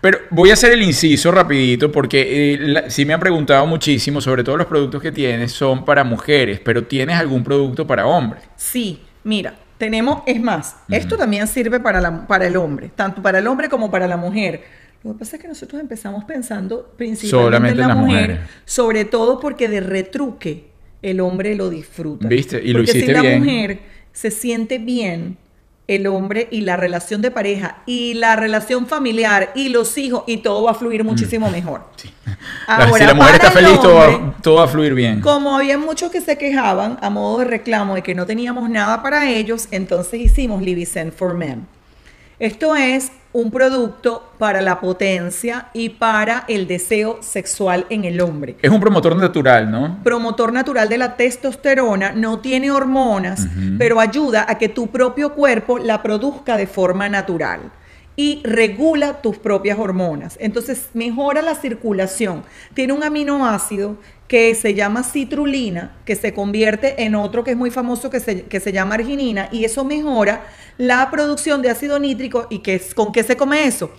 Pero voy a hacer el inciso rapidito porque eh, la- sí me han preguntado muchísimo, sobre todo los productos que tienes son para mujeres, pero ¿tienes algún producto para hombres? Sí, mira, tenemos, es más, esto también sirve para, la, para el hombre, tanto para el hombre como para la mujer. Lo que pasa es que nosotros empezamos pensando principalmente Solamente en la en mujer, mujeres. sobre todo porque de retruque el hombre lo disfruta. ¿Viste? Y lo porque hiciste si la bien. mujer se siente bien, el hombre y la relación de pareja y la relación familiar y los hijos y todo va a fluir muchísimo mejor. Mm. si Ahora, la mujer está feliz, todo va, todo va a fluir bien. como había muchos que se quejaban a modo de reclamo de que no teníamos nada para ellos, entonces hicimos Libicen for Men. Esto es un producto para la potencia y para el deseo sexual en el hombre. Es un promotor natural, ¿no? Promotor natural de la testosterona, no tiene hormonas, pero ayuda a que tu propio cuerpo la produzca de forma natural y regula tus propias hormonas. Entonces mejora la circulación. Tiene un aminoácido que se llama citrulina, que se convierte en otro que es muy famoso que se, que se llama arginina, y eso mejora la producción de ácido nítrico. ¿Y que es, con qué se come eso?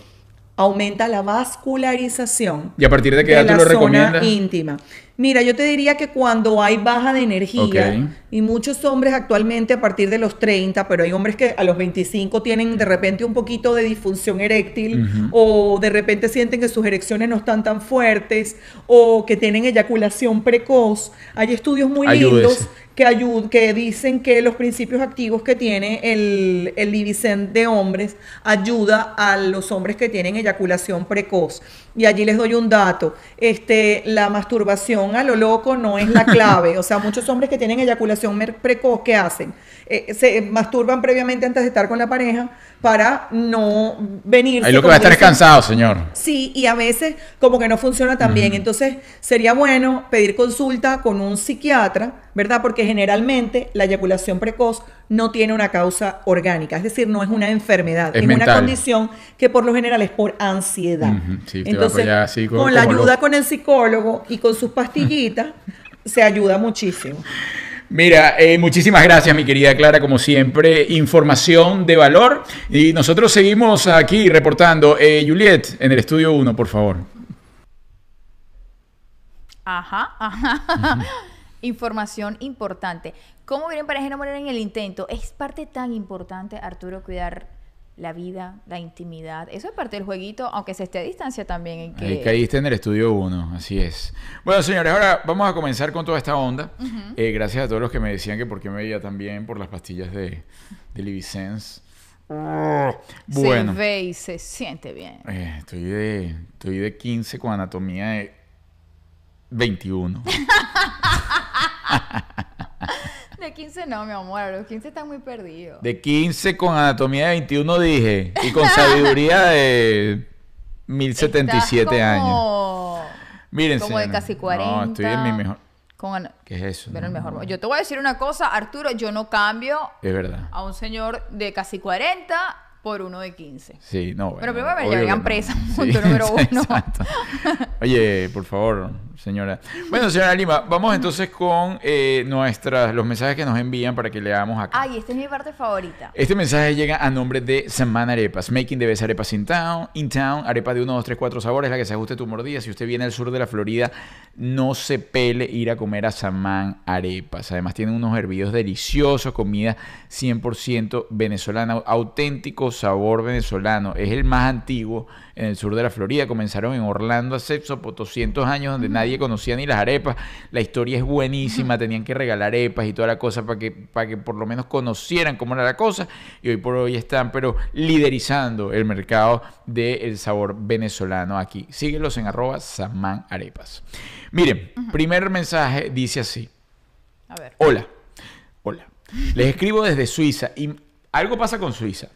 Aumenta la vascularización ¿Y a partir de qué edad tú la lo zona recomiendas? íntima. Mira, yo te diría que cuando hay baja de energía, y muchos hombres actualmente a partir de los 30, pero hay hombres que a los 25 tienen de repente un poquito de disfunción eréctil, o de repente sienten que sus erecciones no están tan fuertes, o que tienen eyaculación precoz. Hay estudios muy Ayúdese. lindos que, ayud- que dicen que los principios activos que tiene el, el Libicen de hombres ayuda a los hombres que tienen eyaculación precoz. y allí les doy un dato. Este, la masturbación a lo loco no es la clave. O sea, muchos hombres que tienen eyaculación precoz, ¿qué hacen? Eh, se masturban previamente antes de estar con la pareja para no venir. Ahí lo que va a estar es cansado, señor. Sí, y a veces como que no funciona tan bien. Entonces, sería bueno pedir consulta con un psiquiatra, ¿verdad? Porque generalmente la eyaculación precoz no tiene una causa orgánica, es decir, no es una enfermedad, Es es, una condición que por lo general es por ansiedad. Sí, Entonces, así con la ayuda con el psicólogo y con sus pastillitas, se ayuda muchísimo. Mira, eh, muchísimas gracias, mi querida Clara, como siempre, información de valor. Y nosotros seguimos aquí reportando. Eh, Juliet, en el estudio 1, por favor. Ajá, ajá. Información importante. ¿Cómo vivir en pareja no morir en el intento? Es parte tan importante, Arturo, cuidar la vida, la intimidad. Eso es parte del jueguito, aunque se esté a distancia también. En que... Ahí caíste en el estudio 1, así es. Bueno, señores, ahora vamos a comenzar con toda esta onda. Eh, gracias a todos los que me decían que por qué me veía tan bien por las pastillas de, de Livisense. Bueno, Se ve y se siente bien. eh, estoy, de, estoy de 15 con anatomía de 21. De 15 no, mi amor, a los 15 están muy perdidos. De 15 con anatomía de 21 dije. Y con sabiduría de 1077 Estás años. como... Miren, como de casi 40. No, estoy en mi mejor. Con ¿Qué es eso? Pero el No, mejor. no, Yo te voy a decir una cosa, Arturo, yo no cambio Es verdad. a un señor de casi 40 por uno de 15. Sí, no. Bueno, Pero primero me llevarían presa, punto número uno. exacto. Oye, por favor, señora. Bueno, señora Lima, vamos entonces con eh, nuestras, los mensajes que nos envían para que leamos acá. Ay, esta es mi parte favorita. Este mensaje llega a nombre de Samán Arepas. Making the best arepas in town. In town, arepa de 1, 2, 3, 4 sabores, la que se ajuste tu mordida. Si usted viene al sur de la Florida, no se pele ir a comer a Samán Arepas. Además, tienen unos hervidos deliciosos, comida 100% venezolana, auténtico sabor venezolano. Es el más antiguo en el sur de la Florida. Comenzaron en Orlando hace por 200 años, donde nadie conocía ni las arepas. La historia es buenísima. Tenían que regalar arepas y toda la cosa para que, para que por lo menos conocieran cómo era la cosa. Y hoy por hoy están, pero liderizando el mercado del sabor venezolano aquí. Síguelos en arroba Samán Arepas. Miren, primer mensaje dice así. A ver. Hola, hola. Les escribo desde Suiza y algo pasa con Suiza.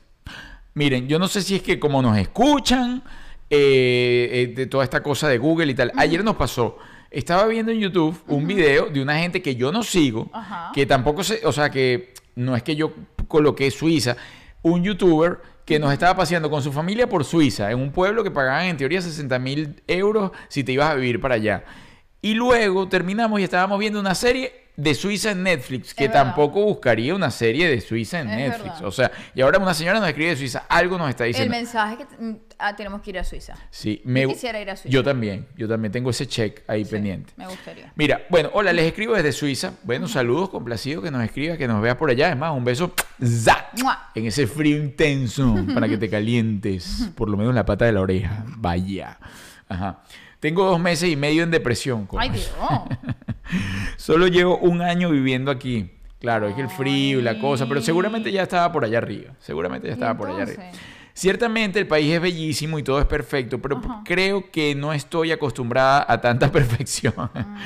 Miren, yo no sé si es que como nos escuchan eh, eh, de toda esta cosa de Google y tal. Ayer nos pasó. Estaba viendo en YouTube un video de una gente que yo no sigo, Ajá. que tampoco sé, o sea, que no es que yo coloqué Suiza, un youtuber que nos estaba paseando con su familia por Suiza, en un pueblo que pagaban en teoría 60 mil euros si te ibas a vivir para allá. Y luego terminamos y estábamos viendo una serie de Suiza en Netflix, que tampoco buscaría una serie de Suiza en Es Netflix. verdad. O sea, y ahora una señora nos escribe de Suiza, algo nos está El diciendo. mensaje que mm, ah, tenemos que ir a Suiza. Sí, me, Yo quisiera ir a Suiza. Yo también, yo también tengo ese check ahí Sí, pendiente. Me gustaría. Mira, bueno, hola, les escribo desde Suiza. Bueno, saludos, complacido que nos escriba, que nos vea por allá. Es más, un beso ¡za! En ese frío intenso para que te calientes, por lo menos la pata de la oreja. Vaya. Ajá. Tengo dos meses y medio en depresión. Ay, Dios. Solo llevo un año viviendo aquí. Claro, es que el frío y la cosa, pero seguramente ya estaba por allá arriba. Seguramente ya ¿Y estaba por allá arriba. Ciertamente el país es bellísimo y todo es perfecto, pero creo que no estoy acostumbrada a tanta perfección. Ah.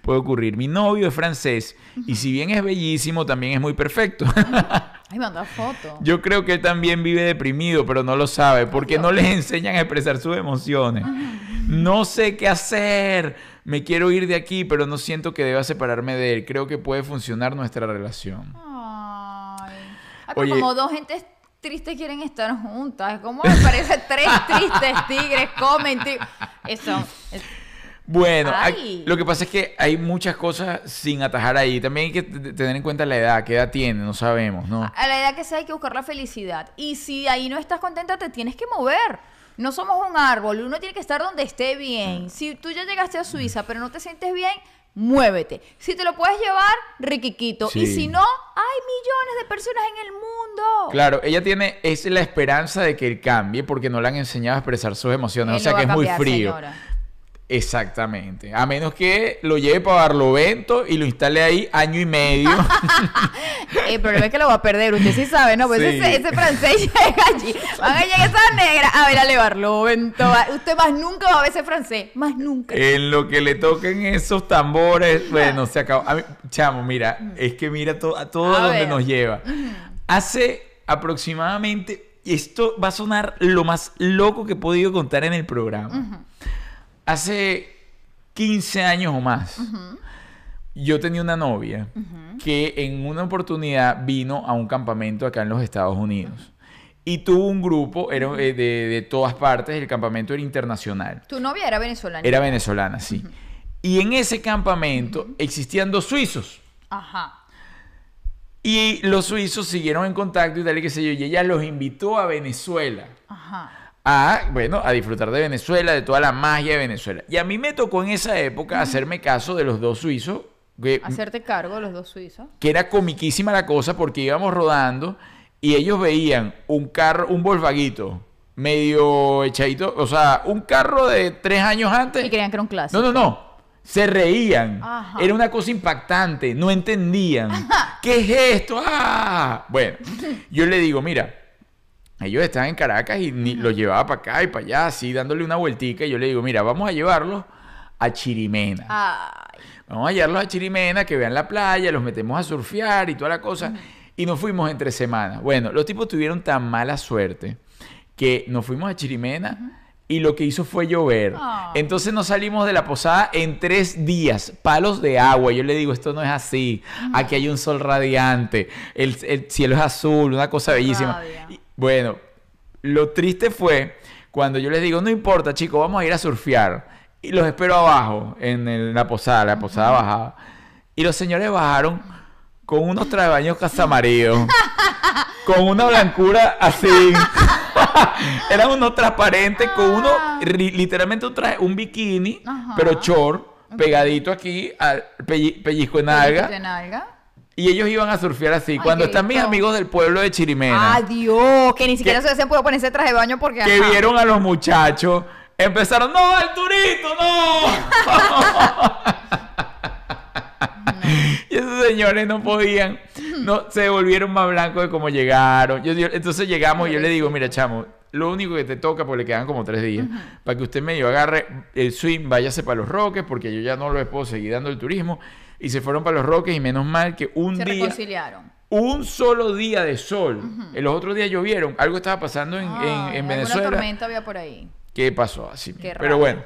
Puede ocurrir. Mi novio es francés y si bien es bellísimo, también es muy perfecto. Ay, manda foto. Yo creo que él también vive deprimido, pero no lo sabe porque no les enseñan a expresar sus emociones. No sé qué hacer. Me quiero ir de aquí, pero no siento que deba separarme de él. Creo que puede funcionar nuestra relación. Ay. Ah, pero Oye. como dos gentes tristes quieren estar juntas. Es como me parece tres tristes tigres comen. Eso. es- Bueno, hay- lo que pasa es que hay muchas cosas sin atajar ahí. También hay que tener en cuenta la edad, qué edad tiene, no sabemos, ¿no? A la edad que sea hay que buscar la felicidad. Y si ahí no estás contenta, te tienes que mover. No somos un árbol, uno tiene que estar donde esté bien. Si tú ya llegaste a Suiza, pero no te sientes bien, muévete. Si te lo puedes llevar, riquiquito. Y si no, hay millones de personas en el mundo. Claro, ella tiene, es la esperanza de que él cambie porque no le han enseñado a expresar sus emociones. Él o sea que es muy frío. señora. Exactamente. A menos que lo lleve para Barlovento y lo instale ahí año y medio. El problema es que lo va a perder. Usted sí sabe, ¿no? Pues Sí. ese, ese francés llega allí. Van a llegar esas negras. A ver, a Barlovento. Usted más nunca va a ver ese francés. Más nunca. en lo que le toquen esos tambores, bueno, se acabó. A mí- chamo, mira, es que mira to- a todo A donde ver. nos lleva. Hace aproximadamente, y esto va a sonar lo más loco que he podido contar en el programa. Hace 15 años o más, yo tenía una novia que en una oportunidad vino a un campamento acá en los Estados Unidos. Y tuvo un grupo era, eh, de, de todas partes, el campamento era internacional. Tu novia era venezolana. Era venezolana, sí. Y en ese campamento existían dos suizos. Ajá. Y los suizos siguieron en contacto y tal y qué sé yo. Y ella los invitó a Venezuela. Ajá. A, bueno, a disfrutar de Venezuela, de toda la magia de Venezuela. Y a mí me tocó en esa época hacerme caso de los dos suizos. Que, Hacerte cargo de los dos suizos. que era comiquísima la cosa porque íbamos rodando y ellos veían un carro, un Volkswagen medio echadito, o sea, un carro de tres años antes. Y creían que era un clásico. No, no, no. Se reían. Ajá. Era una cosa impactante. No entendían. ¿Qué es esto? ¡Ah! Bueno, yo le digo, mira, ellos están en Caracas y ni- los llevaba para acá y para allá, así dándole una vueltica. Y yo le digo, mira, vamos a llevarlos a Chirimena. Ay. Vamos a llevarlos a Chirimena, que vean la playa, los metemos a surfear y toda la cosa. Y nos fuimos entre semanas. Bueno, los tipos tuvieron tan mala suerte que nos fuimos a Chirimena y lo que hizo fue llover. Entonces nos salimos de la posada en tres días, palos de agua. Yo le digo, esto no es así. Aquí hay un sol radiante, el, el cielo es azul, una cosa bellísima. Rabia. Bueno, lo triste fue cuando yo les digo, no importa, chicos, vamos a ir a surfear. Y los espero abajo, en el- la posada, la posada bajaba. Y los señores bajaron con unos baño casamarido, con una blancura así. Eran unos transparentes, con uno, ri- literalmente un traje, un bikini, Ajá. pero short, pegadito aquí, al pelli- pellizco en alga. Y ellos iban a surfear así. Ay, Cuando están mis amigos del pueblo de Chirimena. Adiós. Que ni siquiera se hubiesen podido poner ese traje de baño porque. que ajá. vieron a los muchachos, empezaron, no, el turito, no. y esos señores no podían, no, se volvieron más blancos de cómo llegaron. Yo, yo- entonces llegamos y yo le digo, mira, chamo, lo único que te toca, porque le quedan como tres días, para que usted medio agarre el swing, váyase para los Roques, porque yo ya no les puedo seguir dando el turismo. Y se fueron para los Roques y menos mal que un Se día reconciliaron. un solo día de sol. En los otros días llovieron. Algo estaba pasando en, en- alguna Venezuela. tormenta había por ahí. ¿Qué pasó? Así. Qué Pero bueno.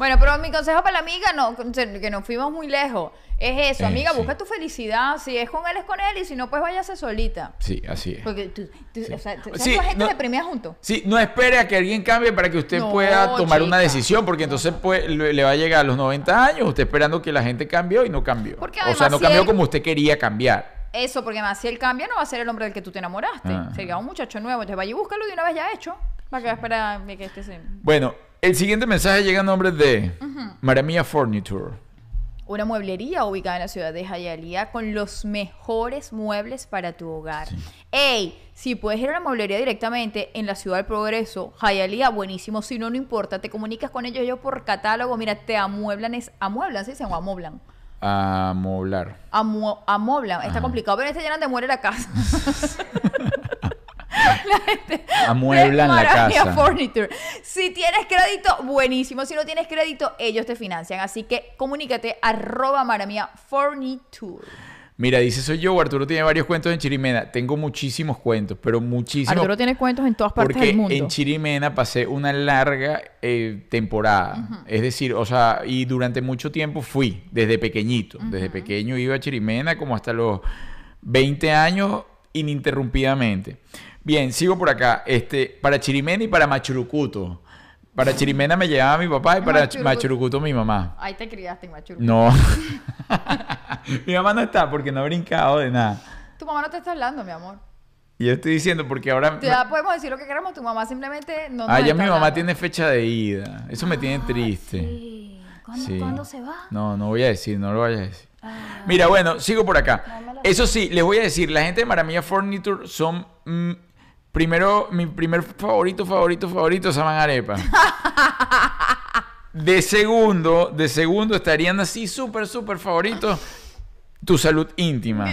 Bueno, pero mi consejo para la amiga, no, que nos fuimos muy lejos, es eso, Eh, amiga, sí. busca tu felicidad, si es con él es con él y si no, pues váyase solita. Sí, así es. Porque tú, tú- Sí. o sea, tú- Sí, ¿sabes gente no- deprimida juntos? Sí, no espere a que alguien cambie para que usted No, pueda tomar una decisión, porque entonces pues, le, le va a llegar a los 90 años, usted esperando que la gente cambió y no cambió. Porque o sea, además, no si cambió él- como usted quería cambiar. Eso, porque más si él cambia, no va a ser el hombre del que tú te enamoraste. Ah. Sería un muchacho nuevo. Entonces vaya y búscalo de una vez ya hecho. Para que va a esperar de que este se... Bueno, el siguiente mensaje llega a nombre de Maramia Furniture. Una mueblería ubicada en la ciudad de Hialeah con los mejores muebles para tu hogar. ¡Ey! Si puedes ir a una mueblería directamente en la ciudad del Progreso, Hialeah, buenísimo. Si no, no importa. Te comunicas con ellos, ellos por catálogo. Mira, te amueblan, es amueblan, ¿sí? Se llama amoblan. A moblar. Amu- amoblan. Está Ajá. complicado, pero este llenan de muere la casa. Amueblan la casa. Furniture. Si tienes crédito, buenísimo. Si no tienes crédito, ellos te financian. Así que comunícate arroba maravilla Furniture. Mira, dice soy yo, Arturo tiene varios cuentos en Chirimena. Tengo muchísimos cuentos, pero muchísimos. Arturo tiene cuentos en todas partes Porque del mundo. en Chirimena pasé una larga eh, temporada. Es decir, o sea, y durante mucho tiempo fui, desde pequeñito. Desde pequeño iba a Chirimena como hasta los 20 años ininterrumpidamente. Bien, sigo por acá. Este, para Chirimena y para Machurucuto. Para Chirimena me llevaba mi papá y para Machurucuto. Machurucuto mi mamá. Ahí te criaste en Machuruco. No. mi mamá no está porque no ha brincado de nada. Tu mamá no te está hablando, mi amor. Y yo estoy diciendo porque ahora... Ya podemos decir lo que queramos. Tu mamá simplemente no nos Ah, ya mi mamá hablando. tiene fecha de ida. Eso me tiene triste. Sí. ¿Cuándo, Sí. cuándo se va? No, no voy a decir, no lo vayas a decir. Ah. Mira, bueno, sigo por acá. No Eso sí, les voy a decir, la gente de Maramilla Furniture son... mm, primero, mi primer favorito, favorito, favorito, Saman Arepa. De segundo, de segundo estarían así súper, súper favoritos tu salud íntima.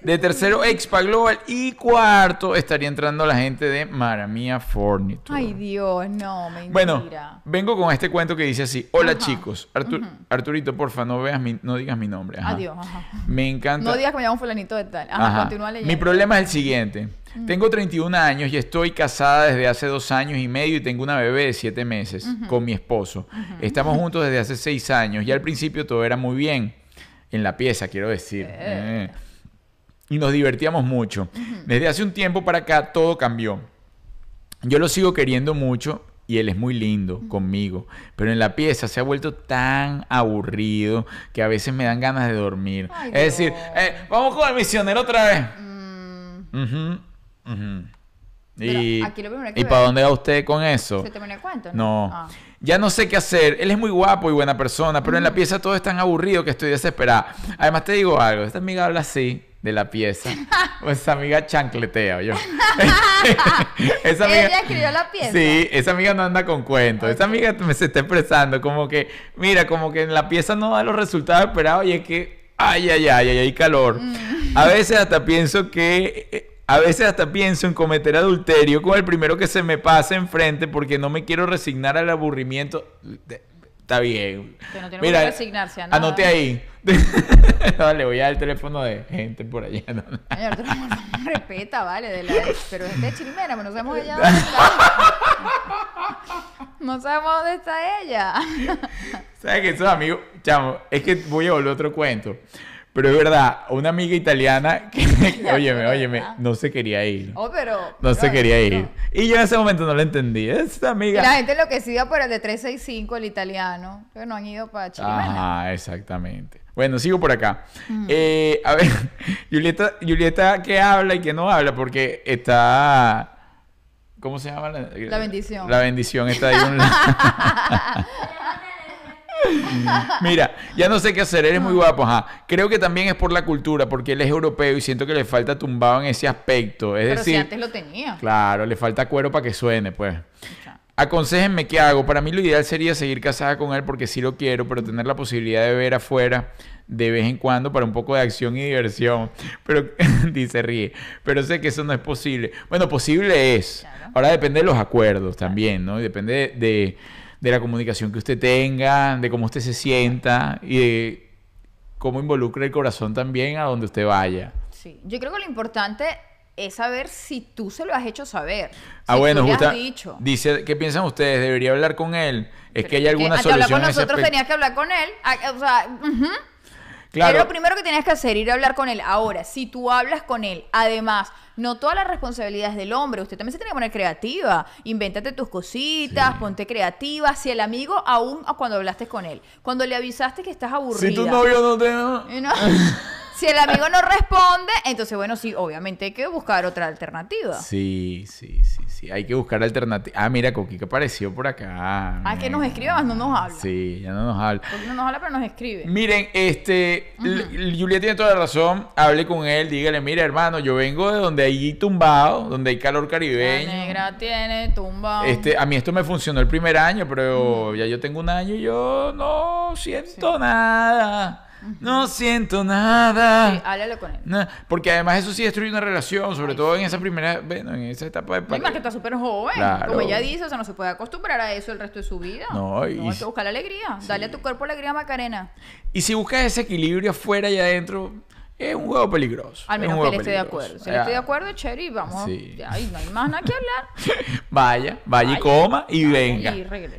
De tercero, Expa Global. Y cuarto, estaría entrando la gente de Maramia Furniture. Ay, Dios, no, mentira. Bueno, vengo con este cuento que dice así. Hola chicos, Artur- Arturito, porfa, no veas mi, no digas mi nombre. Ajá. Adiós, ajá. Me encanta. No digas que me llamo fulanito de tal. Ajá, Ajá. continúa leyendo. Mi problema es el siguiente. Tengo 31 años y estoy casada desde hace dos años y medio y tengo una bebé de 7 meses con mi esposo. Estamos juntos desde hace 6 años y al principio todo era muy bien. En la pieza, quiero decir. Eh. Y nos divertíamos mucho. Desde hace un tiempo para acá todo cambió. Yo lo sigo queriendo mucho y él es muy lindo conmigo, pero en la pieza se ha vuelto tan aburrido que a veces me dan ganas de dormir. Ay, es decir, eh, vamos con el misionero otra vez. Mm, Y, ¿y para dónde va usted con eso? ¿Se terminó el cuento? No. Ah. Ya no sé qué hacer. Él es muy guapo y buena persona, pero en la pieza todo es tan aburrido que estoy desesperada. Además, te digo algo. Esta amiga habla así de la pieza. Pues esa amiga chancletea, yo. esa Ella escribió la pieza. Sí, esa amiga no anda con cuentos. Esa amiga me se está expresando como que, mira, como que en la pieza no da los resultados esperados y es que, ay, ay, ay, ay, hay calor. Mm. A veces hasta pienso que... A veces hasta pienso en cometer adulterio con el primero que se me pase enfrente porque no me quiero resignar al aburrimiento. Está bien. Que no tiene por qué resignarse a nada. Anote ahí. no, le voy a dar el teléfono de gente por allá. no, no. Respeta, vale, de la, pero es de Chirimera, pero no sabemos ella No sabemos dónde está ella. ¿Sabes que esos amigos, chamo, es que voy a volver a otro cuento. Pero es verdad, una amiga italiana que, óyeme, óyeme, no se quería ir. Oh, pero. No se quería ir. no. Y yo en ese momento no lo entendí. Esta Y amiga. la gente enloquecida por el de 365, el italiano, que no han ido para Chirimena. Ajá, exactamente. Bueno, sigo por acá. Eh, a ver, Julieta, Julieta, ¿qué habla y qué no habla? Porque está. ¿Cómo se llama? La, La bendición. La bendición está ahí. un lado. Mira, ya no sé qué hacer, eres muy guapo, ajá. Creo que también es por la cultura, porque él es europeo y siento que le falta tumbado en ese aspecto. Es pero si decir, antes lo tenía. claro, le falta cuero para que suene, pues. O sea, Aconséjenme qué hago. Para mí lo ideal sería seguir casada con él porque sí lo quiero, pero tener la posibilidad de ver afuera de vez en cuando para un poco de acción y diversión. Pero, dice ríe, pero sé que eso no es posible. Bueno, posible es. Claro. Ahora depende de los acuerdos también, ¿no? Y depende de, de- de la comunicación que usted tenga, de cómo usted se sienta y de cómo involucra el corazón también a donde usted vaya. Sí. Yo creo que lo importante es saber si tú se lo has hecho saber. Ah, Si bueno, tú le has justa- dicho. dice, ¿qué piensan ustedes? ¿Debería hablar con él? Es que hay Porque alguna hablar solución con nosotros tenías que hablar con él. O sea. Claro. Era lo primero que tenías que hacer, ir a hablar con él. Ahora, si tú hablas con él, además, no todas las responsabilidades del hombre, usted también se tiene que poner creativa. Invéntate tus cositas, ponte creativa. Si el amigo, aún cuando hablaste con él, cuando le avisaste que estás aburrida. Si tu novio no te... no- si el amigo no responde, entonces, bueno, sí, obviamente hay que buscar otra alternativa. Sí, sí, sí, sí. Hay que buscar alternativas. Ah, mira, Coqui que apareció por acá. Ah, que nos escribe, más no nos habla. Sí, ya no nos habla. Porque no nos habla, pero nos escribe. Miren, este, L- Julia tiene toda la razón. Hable con él, dígale, mira, hermano, yo vengo de donde hay tumbado, donde hay calor La caribeño. negra tiene tumba. Este, a mí esto me funcionó el primer año, pero ya yo tengo un año y yo no siento nada. No siento nada. Sí, háblalo con él. Porque además eso sí destruye una relación, sobre todo en esa primera, bueno, en esa etapa de No, más que está súper joven. Claro. Como ella dice, o sea, no se puede acostumbrar a eso el resto de su vida. No, y- hay que buscar la alegría. Dale a tu cuerpo alegría, Macarena. Y si buscas ese equilibrio afuera y adentro, es un juego peligroso. Al es menos un que él juego esté de acuerdo. Si él esté de acuerdo, chévere, y vamos. Sí. Ahí no hay más nada que hablar. Vaya, vaya y coma y venga.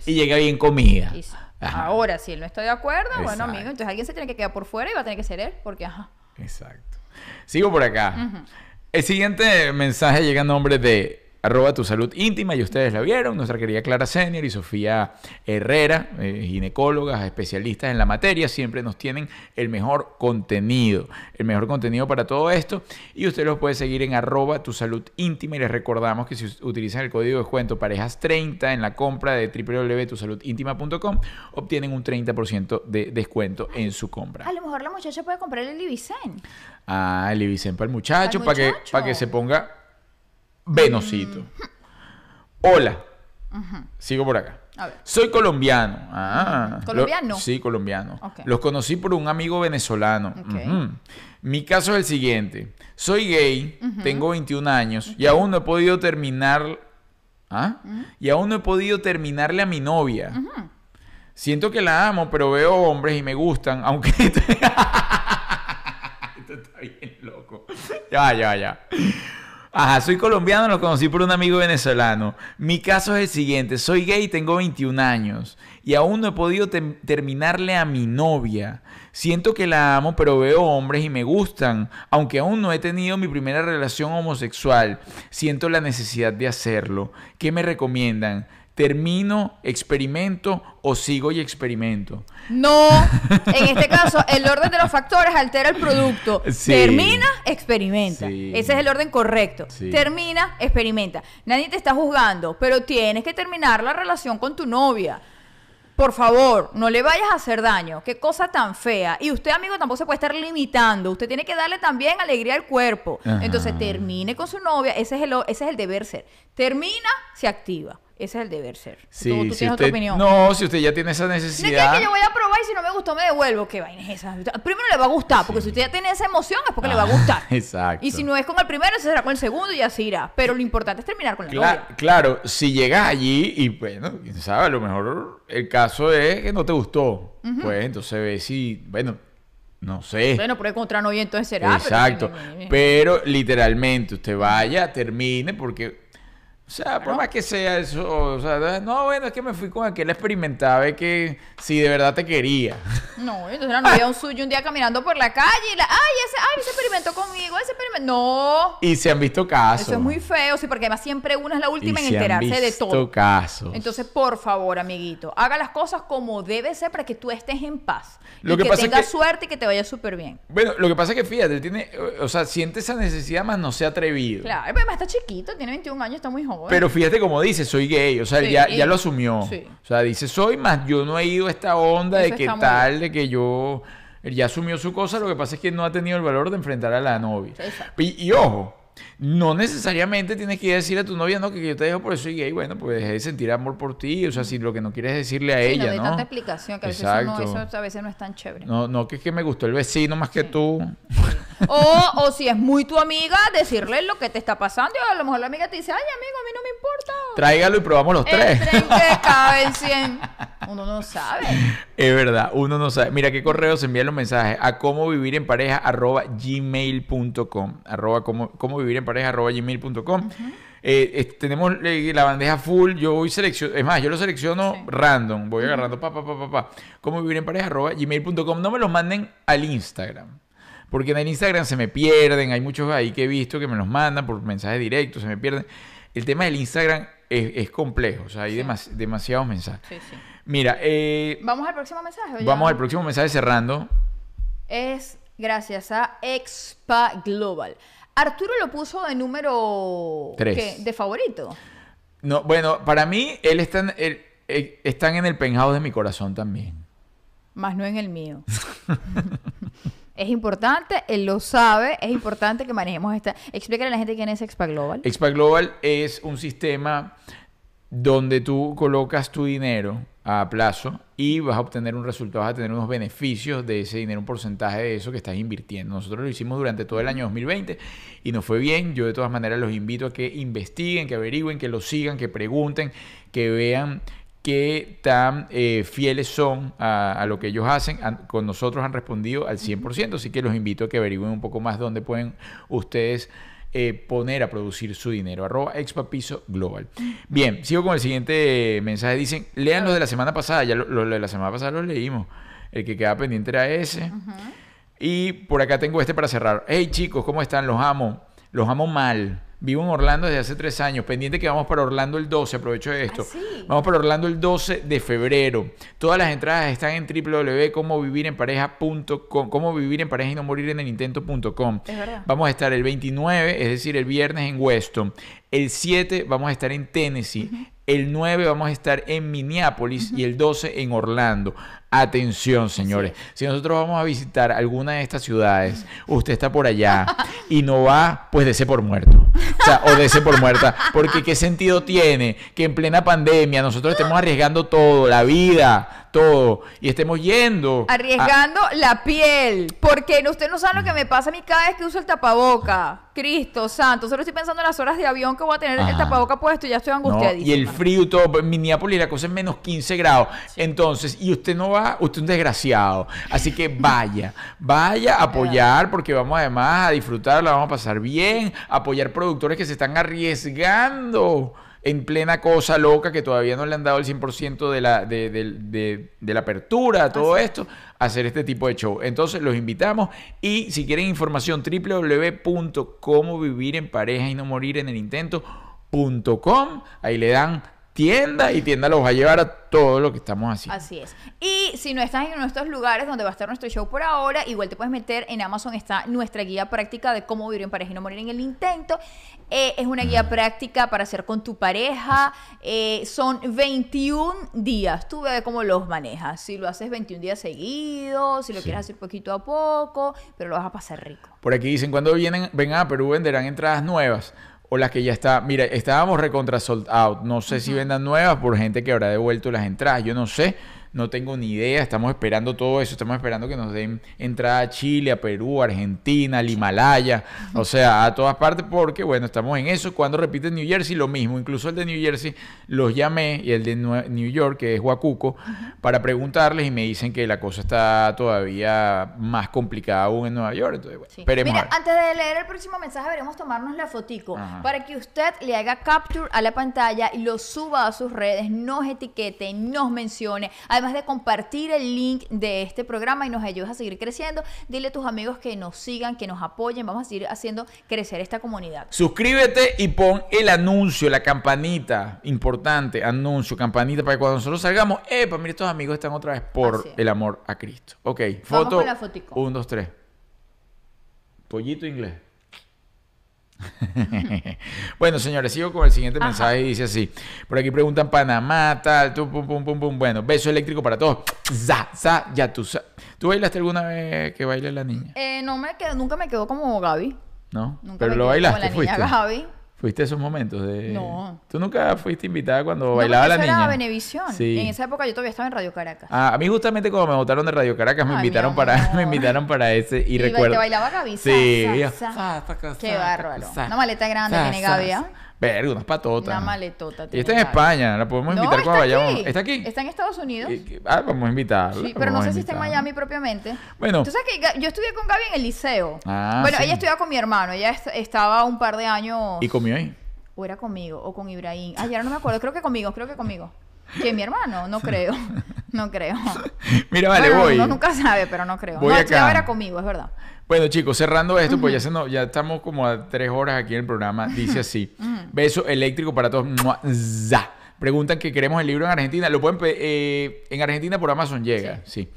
y llega bien comida. Sí. Ahora, si él no está de acuerdo, bueno, amigo, entonces alguien se tiene que quedar por fuera y va a tener que ser él, porque ajá. Exacto. Sigo por acá. El siguiente mensaje llega a nombre de arroba tu salud íntima y ustedes la vieron, nuestra querida Clara Senior y Sofía Herrera, eh, ginecólogas, especialistas en la materia, siempre nos tienen el mejor contenido, el mejor contenido para todo esto y usted los puede seguir en arroba tu salud íntima y les recordamos que si utilizan el código de descuento parejas30 en la compra de www.tusaludintima.com obtienen un 30% de descuento en su compra. A lo mejor la muchacha puede comprar el Ibicen. Ah, el Ibicen para el muchacho, para que, muchacho. para que se ponga venosito. Hola. Sigo por acá. A ver. Soy colombiano. Ah. ¿Colombiano? Lo- sí, colombiano. Los conocí por un amigo venezolano. Mi caso es el siguiente. Soy gay, tengo 21 años y aún no he podido terminar... ¿Ah? Y aún no he podido terminarle a mi novia. Siento que la amo, pero veo hombres y me gustan, aunque... Esto está bien loco. Ya, ya, ya. Ajá, soy colombiano, lo conocí por un amigo venezolano. Mi caso es el siguiente, soy gay, tengo 21 años y aún no he podido terminarle a mi novia. Siento que la amo, pero veo hombres y me gustan, aunque aún no he tenido mi primera relación homosexual. Siento la necesidad de hacerlo. ¿Qué me recomiendan? ¿Termino, experimento o sigo y experimento? No, en este caso, el orden de los factores altera el producto. Sí. Termina, experimenta. Sí. Ese es el orden correcto. Sí. Termina, experimenta. Nadie te está juzgando, pero tienes que terminar la relación con tu novia. Por favor, no le vayas a hacer daño. Qué cosa tan fea. Y usted, amigo, tampoco se puede estar limitando. Usted tiene que darle también alegría al cuerpo. Ajá. Entonces, termine con su novia. Ese es el, ese es el deber ser. Termina, se activa. Ese es el deber ser. Sí, tú, tú si tienes usted, otra opinión. No, si usted ya tiene esa necesidad. que yo voy a probar y si no me gustó me devuelvo. ¿Qué vaina es esa? Primero le va a gustar, porque si usted ya tiene esa emoción es porque le va a Ah, gustar. exacto. Y si no es con el primero, se será con el segundo y así irá. Pero lo importante es terminar con la Cla- novia. claro, si llegas allí y bueno, quién sabe, a lo mejor el caso es que no te gustó. Pues entonces ve si, bueno, no sé. Bueno, por contra novia entonces será. pero- Exacto. Pero literalmente usted vaya, termine, porque, o sea, por más que sea eso, o sea, no, bueno, es que me fui con aquel a experimentar, ve que si de verdad te quería. No, entonces la novia un suyo un día caminando por la calle y la, ay, ese, ay, ese experimentó conmigo, ese experimentó. No. Y se han visto casos. Eso es muy feo, sí, porque además siempre una es la Y última en se han enterarse de visto todo. casos. Entonces, por favor, amiguito, haga las cosas como debe ser para que tú estés en paz. Lo y que que, pasa es tengas que- suerte y que te vaya súper bien. Bueno, lo que pasa es que fíjate, tiene, o sea, siente esa necesidad más no se ha atrevido. Claro, además está chiquito, tiene 21 años, está muy joven. Pero fíjate como dice, soy gay, o sea, él Sí, ya, y- ya lo asumió. sí. O sea, dice, soy más, yo no he ido a esta onda Eso de que tal, de que yo... Él ya asumió su cosa, lo que pasa es que no ha tenido el valor de enfrentar a la novia. Exacto. Y, y ojo, no necesariamente tienes que ir a decir a tu novia, no, que yo te dejo por eso soy gay. Bueno, pues deje de sentir amor por ti. O sea, si lo que no quieres es decirle a Sí, ella, no, ¿no? tanta explicación que a veces, eso no, Exacto. eso a veces no es tan chévere. No, no, que es que me gustó el vecino más que tú. O, o si es muy tu amiga, decirle lo que te está pasando y a lo mejor la amiga te dice, ay, amigo, a mí no me importa. Tráigalo y probamos los tres. El tren que caben 100. Uno no sabe. Es verdad, uno no sabe. Mira qué correo se envían los mensajes a cómo vivir en pareja arroba gmail.com. Arroba cómo, cómo vivir en pareja arroba gmail.com. Eh, eh, tenemos eh, la bandeja full. Yo voy selecciono, es más, yo lo selecciono Sí. random. Voy agarrando pa, pa, pa, pa, pa. Cómo vivir en pareja arroba gmail.com. No me los manden al Instagram. Porque en el Instagram se me pierden. Hay muchos ahí que he visto que me los mandan por mensajes directos, se me pierden. El tema del Instagram es, es complejo. O sea, hay Sí. demas- demasiados mensajes. Sí, sí. Mira, eh, Vamos al próximo mensaje. Vamos al próximo mensaje cerrando. Es gracias a Expa Global. Arturo lo puso de número Tres. ¿qué? de favorito. No, bueno, para mí, él está en, él- eh, están en el penthouse de mi corazón también. Más no en el mío. es importante, él lo sabe, es importante que manejemos esta. Explícale a la gente quién es Expa Global. Expa Global es un sistema donde tú colocas tu dinero a plazo y vas a obtener un resultado, vas a tener unos beneficios de ese dinero, un porcentaje de eso que estás invirtiendo. Nosotros lo hicimos durante todo el año 2020 y nos fue bien. Yo de todas maneras los invito a que investiguen, que averigüen, que lo sigan, que pregunten, que vean qué tan eh, fieles son a, a lo que ellos hacen. Con nosotros han respondido al 100%, así que los invito a que averigüen un poco más dónde pueden ustedes eh, poner a producir su dinero. Arroba expapiso global. Bien, sigo con el siguiente mensaje. Dicen, lean los de la semana pasada. Ya lo, lo de la semana pasada los leímos. El que queda pendiente era ese. Y por acá tengo este para cerrar. Hey chicos, ¿cómo están? Los amo. Los amo mal. Vivo en Orlando desde hace tres años. Pendiente que vamos para Orlando el 12. Aprovecho de esto. ¿Ah, sí? Vamos para Orlando el 12 de febrero. Todas las entradas están en www.comovivirenpareja.com. Cómo vivir en pareja y no morir en el intento.com. Vamos a estar el 29, es decir, el viernes en Weston. El 7 vamos a estar en Tennessee. El 9 vamos a estar en Minneapolis y el 12 en Orlando. Atención, señores. Si nosotros vamos a visitar alguna de estas ciudades, usted está por allá y no va, pues dese por muerto. O sea, o dese por muerta. Porque qué sentido tiene que en plena pandemia nosotros estemos arriesgando todo, la vida, todo, y estemos yendo. a- Arriesgando la piel. Porque no- usted no sabe lo que me pasa a mí cada vez que uso el tapaboca. Cristo santo. Solo estoy pensando en las horas de avión que voy a tener el tapaboca puesto y ya estoy No, angustiadísima. y el frío todo, en Minneapolis la cosa es menos 15 grados. Entonces, y usted no va, usted es un desgraciado. Así que vaya, vaya a apoyar porque vamos además a disfrutar, la vamos a pasar bien, apoyar productores que se están arriesgando en plena cosa loca que todavía no le han dado el 100% de la, de, de- de- de la apertura, todo esto, a hacer este tipo de show. Entonces los invitamos y si quieren información www.cómo vivir en pareja y no morir en el intento.com, ahí le dan tienda y tienda los va a llevar a todo lo que estamos haciendo. Así es. Y si no estás en nuestros lugares donde va a estar nuestro show por ahora, igual te puedes meter en Amazon, está nuestra guía práctica de cómo vivir en pareja y no morir en el intento. Eh, es una guía práctica para hacer con tu pareja. Eh, son 21 días. Tú ve cómo los manejas. Si lo haces 21 días seguidos, si lo Sí. quieres hacer poquito a poco, pero lo vas a pasar rico. Por aquí dicen, cuando vienen, vengan a Perú venderán entradas nuevas o las que ya está. Mira, estábamos recontra sold out. No sé si vendan nuevas por gente que habrá devuelto las entradas. Yo no sé. No tengo ni idea, estamos esperando todo eso, estamos esperando que nos den entrada a Chile, a Perú, a Argentina, al Himalaya, o sea, a todas partes, porque bueno, estamos en eso. Cuando repiten New Jersey, lo mismo, incluso el de New Jersey los llamé y el de New York, que es Huacuco, para preguntarles y me dicen que la cosa está todavía más complicada aún en Nueva York. Entonces, bueno, Sí. esperemos. Mira, antes de leer el próximo mensaje, veremos tomarnos la fotico Ajá. para que usted le haga capture a la pantalla y lo suba a sus redes, nos etiquete, nos mencione, además de compartir el link de este programa y nos ayudes a seguir creciendo. Dile a tus amigos que nos sigan, que nos apoyen, vamos a seguir haciendo crecer esta comunidad. Suscríbete y pon el anuncio, la campanita. Importante, anuncio, campanita, para que cuando nosotros salgamos, epa, mira, estos amigos están otra vez por el amor a Cristo. Ok, Vamos foto. con la fotico. Un, dos, tres. Pollito inglés. bueno, señores, sigo con el siguiente Ajá. mensaje y dice así. Por aquí preguntan Panamá, tal, tu, pum, pum, pum, pum. Bueno, beso eléctrico para todos. Za, za, ya tú. ¿Tú bailaste alguna vez que baile la niña? Eh, no me quedo, nunca me quedo como Gaby. ¿No? Nunca Pero me lo bailaste, como la niña fuiste. Gaby. ¿Fuiste a esos momentos de...? No. ¿Tú nunca fuiste invitada cuando No, bailaba la niña? era Venevisión. Sí. En esa época yo todavía estaba en Radio Caracas. Ah, a mí justamente cuando me votaron de Radio Caracas me Ay, invitaron para me invitaron para ese y, Y recuerdo te bailaba Gaby, sa, Sí, sa, yo, sa. sa, sa, sa, Qué bárbaro. sa, Una maleta grande sa, tiene Gaby. ¿ah? Verga, unas patotas. Una maletota Y está en. España, la podemos No, invitar cuando está vayamos. aquí. ¿Está aquí? Está en Estados Unidos. Ah, vamos a invitarla. Sí, pero no sé si está en. Miami propiamente. Bueno. Tú sabes que yo estudié con Gaby en el liceo. Ah, bueno, sí. ella estudiaba con mi hermano. Ella est- estaba un par de años. ¿Y comió ahí? O era conmigo, o con Ibrahim. Ay, ahora no me acuerdo. Creo que conmigo, creo que conmigo. ¿Que mi hermano? No creo. No creo. Mira, vale, Bueno, voy. Uno nunca sabe, pero no creo. Voy no, acá. era conmigo, es verdad. Bueno, chicos, cerrando esto, pues ya, se nos- ya estamos como a tres horas aquí en el programa. Dice así: Beso eléctrico para todos. Za. Preguntan que queremos el libro en Argentina. Lo pueden eh, en Argentina por Amazon llega, sí.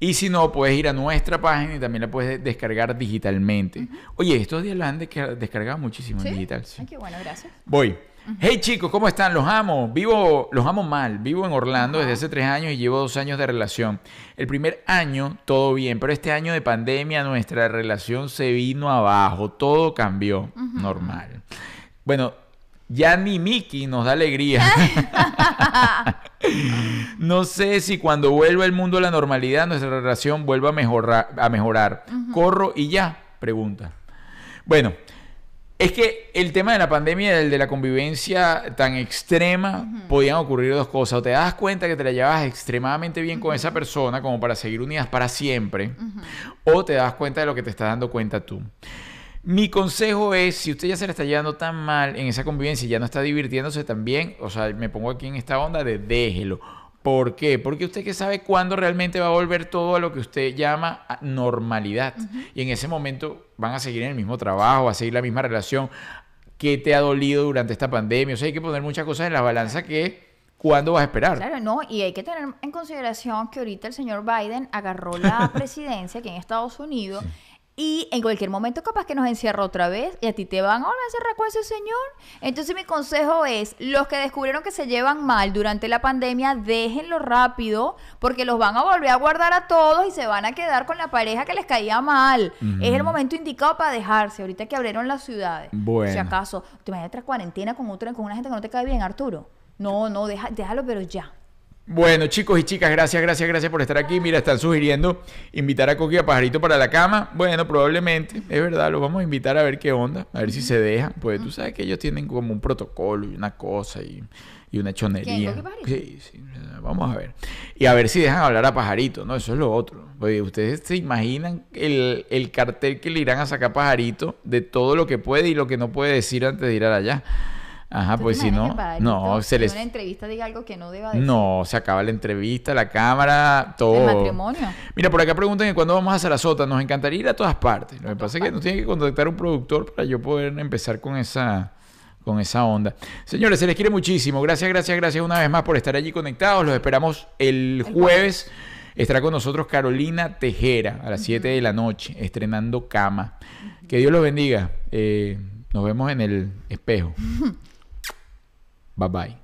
Y si no, puedes ir a nuestra página y también la puedes descargar digitalmente. Oye, estos días la han desca- descargado muchísimo ¿Sí? en digital. sí. Ay, qué bueno, gracias. Voy. Hey chicos, ¿cómo están? Los amo. Vivo, los amo mal. Vivo en Orlando desde hace tres años y llevo dos años de relación. El primer año todo bien, pero este año de pandemia nuestra relación se vino abajo. Todo cambió. Normal. Bueno, ya ni Mickey nos da alegría. no sé si cuando vuelva el mundo a la normalidad nuestra relación vuelva a mejorar. A mejorar. Corro y ya. Pregunta. Bueno, es que el tema de la pandemia y el de la convivencia tan extrema podían ocurrir dos cosas. O te das cuenta que te la llevas extremadamente bien con esa persona como para seguir unidas para siempre. O te das cuenta de lo que te estás dando cuenta tú. Mi consejo es, si usted ya se la está llevando tan mal en esa convivencia y ya no está divirtiéndose tan bien, o sea, me pongo aquí en esta onda de déjelo. ¿Por qué? Porque usted que sabe cuándo realmente va a volver todo a lo que usted llama normalidad. Y en ese momento van a seguir en el mismo trabajo, a seguir la misma relación. ¿Qué te ha dolido durante esta pandemia? O sea, hay que poner muchas cosas en la balanza que ¿cuándo vas a esperar? Claro, no, y hay que tener en consideración que ahorita el señor Biden agarró la presidencia aquí en Estados Unidos Y en cualquier momento capaz que nos encierra otra vez y a ti te van a volver a encerrar con ese señor. Entonces mi consejo es, los que descubrieron que se llevan mal durante la pandemia, déjenlo rápido porque los van a volver a guardar a todos y se van a quedar con la pareja que les caía mal. Es el momento indicado para dejarse, ahorita que abrieron las ciudades. Bueno. Si acaso, te imaginas otra cuarentena con, otra, con una gente que no te cae bien, Arturo. No, no, deja- déjalo, pero ya. Bueno, chicos y chicas, gracias, gracias, gracias por estar aquí. Mira, están sugiriendo invitar a Coqui a Pajarito para la cama. Bueno, probablemente, es verdad, los vamos a invitar a ver qué onda, a ver si se dejan. Pues tú sabes que ellos tienen como un protocolo y una cosa y, y una chonería. Sí, sí, vamos a ver. Y a ver si dejan hablar a Pajarito, ¿no? Eso es lo otro. Oye, ustedes se imaginan el, el cartel que le irán a sacar a Pajarito de todo lo que puede y lo que no puede decir antes de ir allá. Ajá, ¿Tú te pues si no, no, se les... una entrevista diga algo que no deba decir. No, se acaba la entrevista, la cámara, todo. El matrimonio. Mira, por acá preguntan que cuándo vamos a Sarasota. Nos encantaría ir a todas partes. Lo que pasa es que nos tiene que contactar un productor para yo poder empezar con esa, con esa onda. Señores, se les quiere muchísimo. Gracias, gracias, gracias una vez más por estar allí conectados. Los esperamos el jueves. Estará con nosotros Carolina Tejera a las 7 de la noche, estrenando cama. Que Dios los bendiga. Eh, nos vemos en el espejo. Bye bye.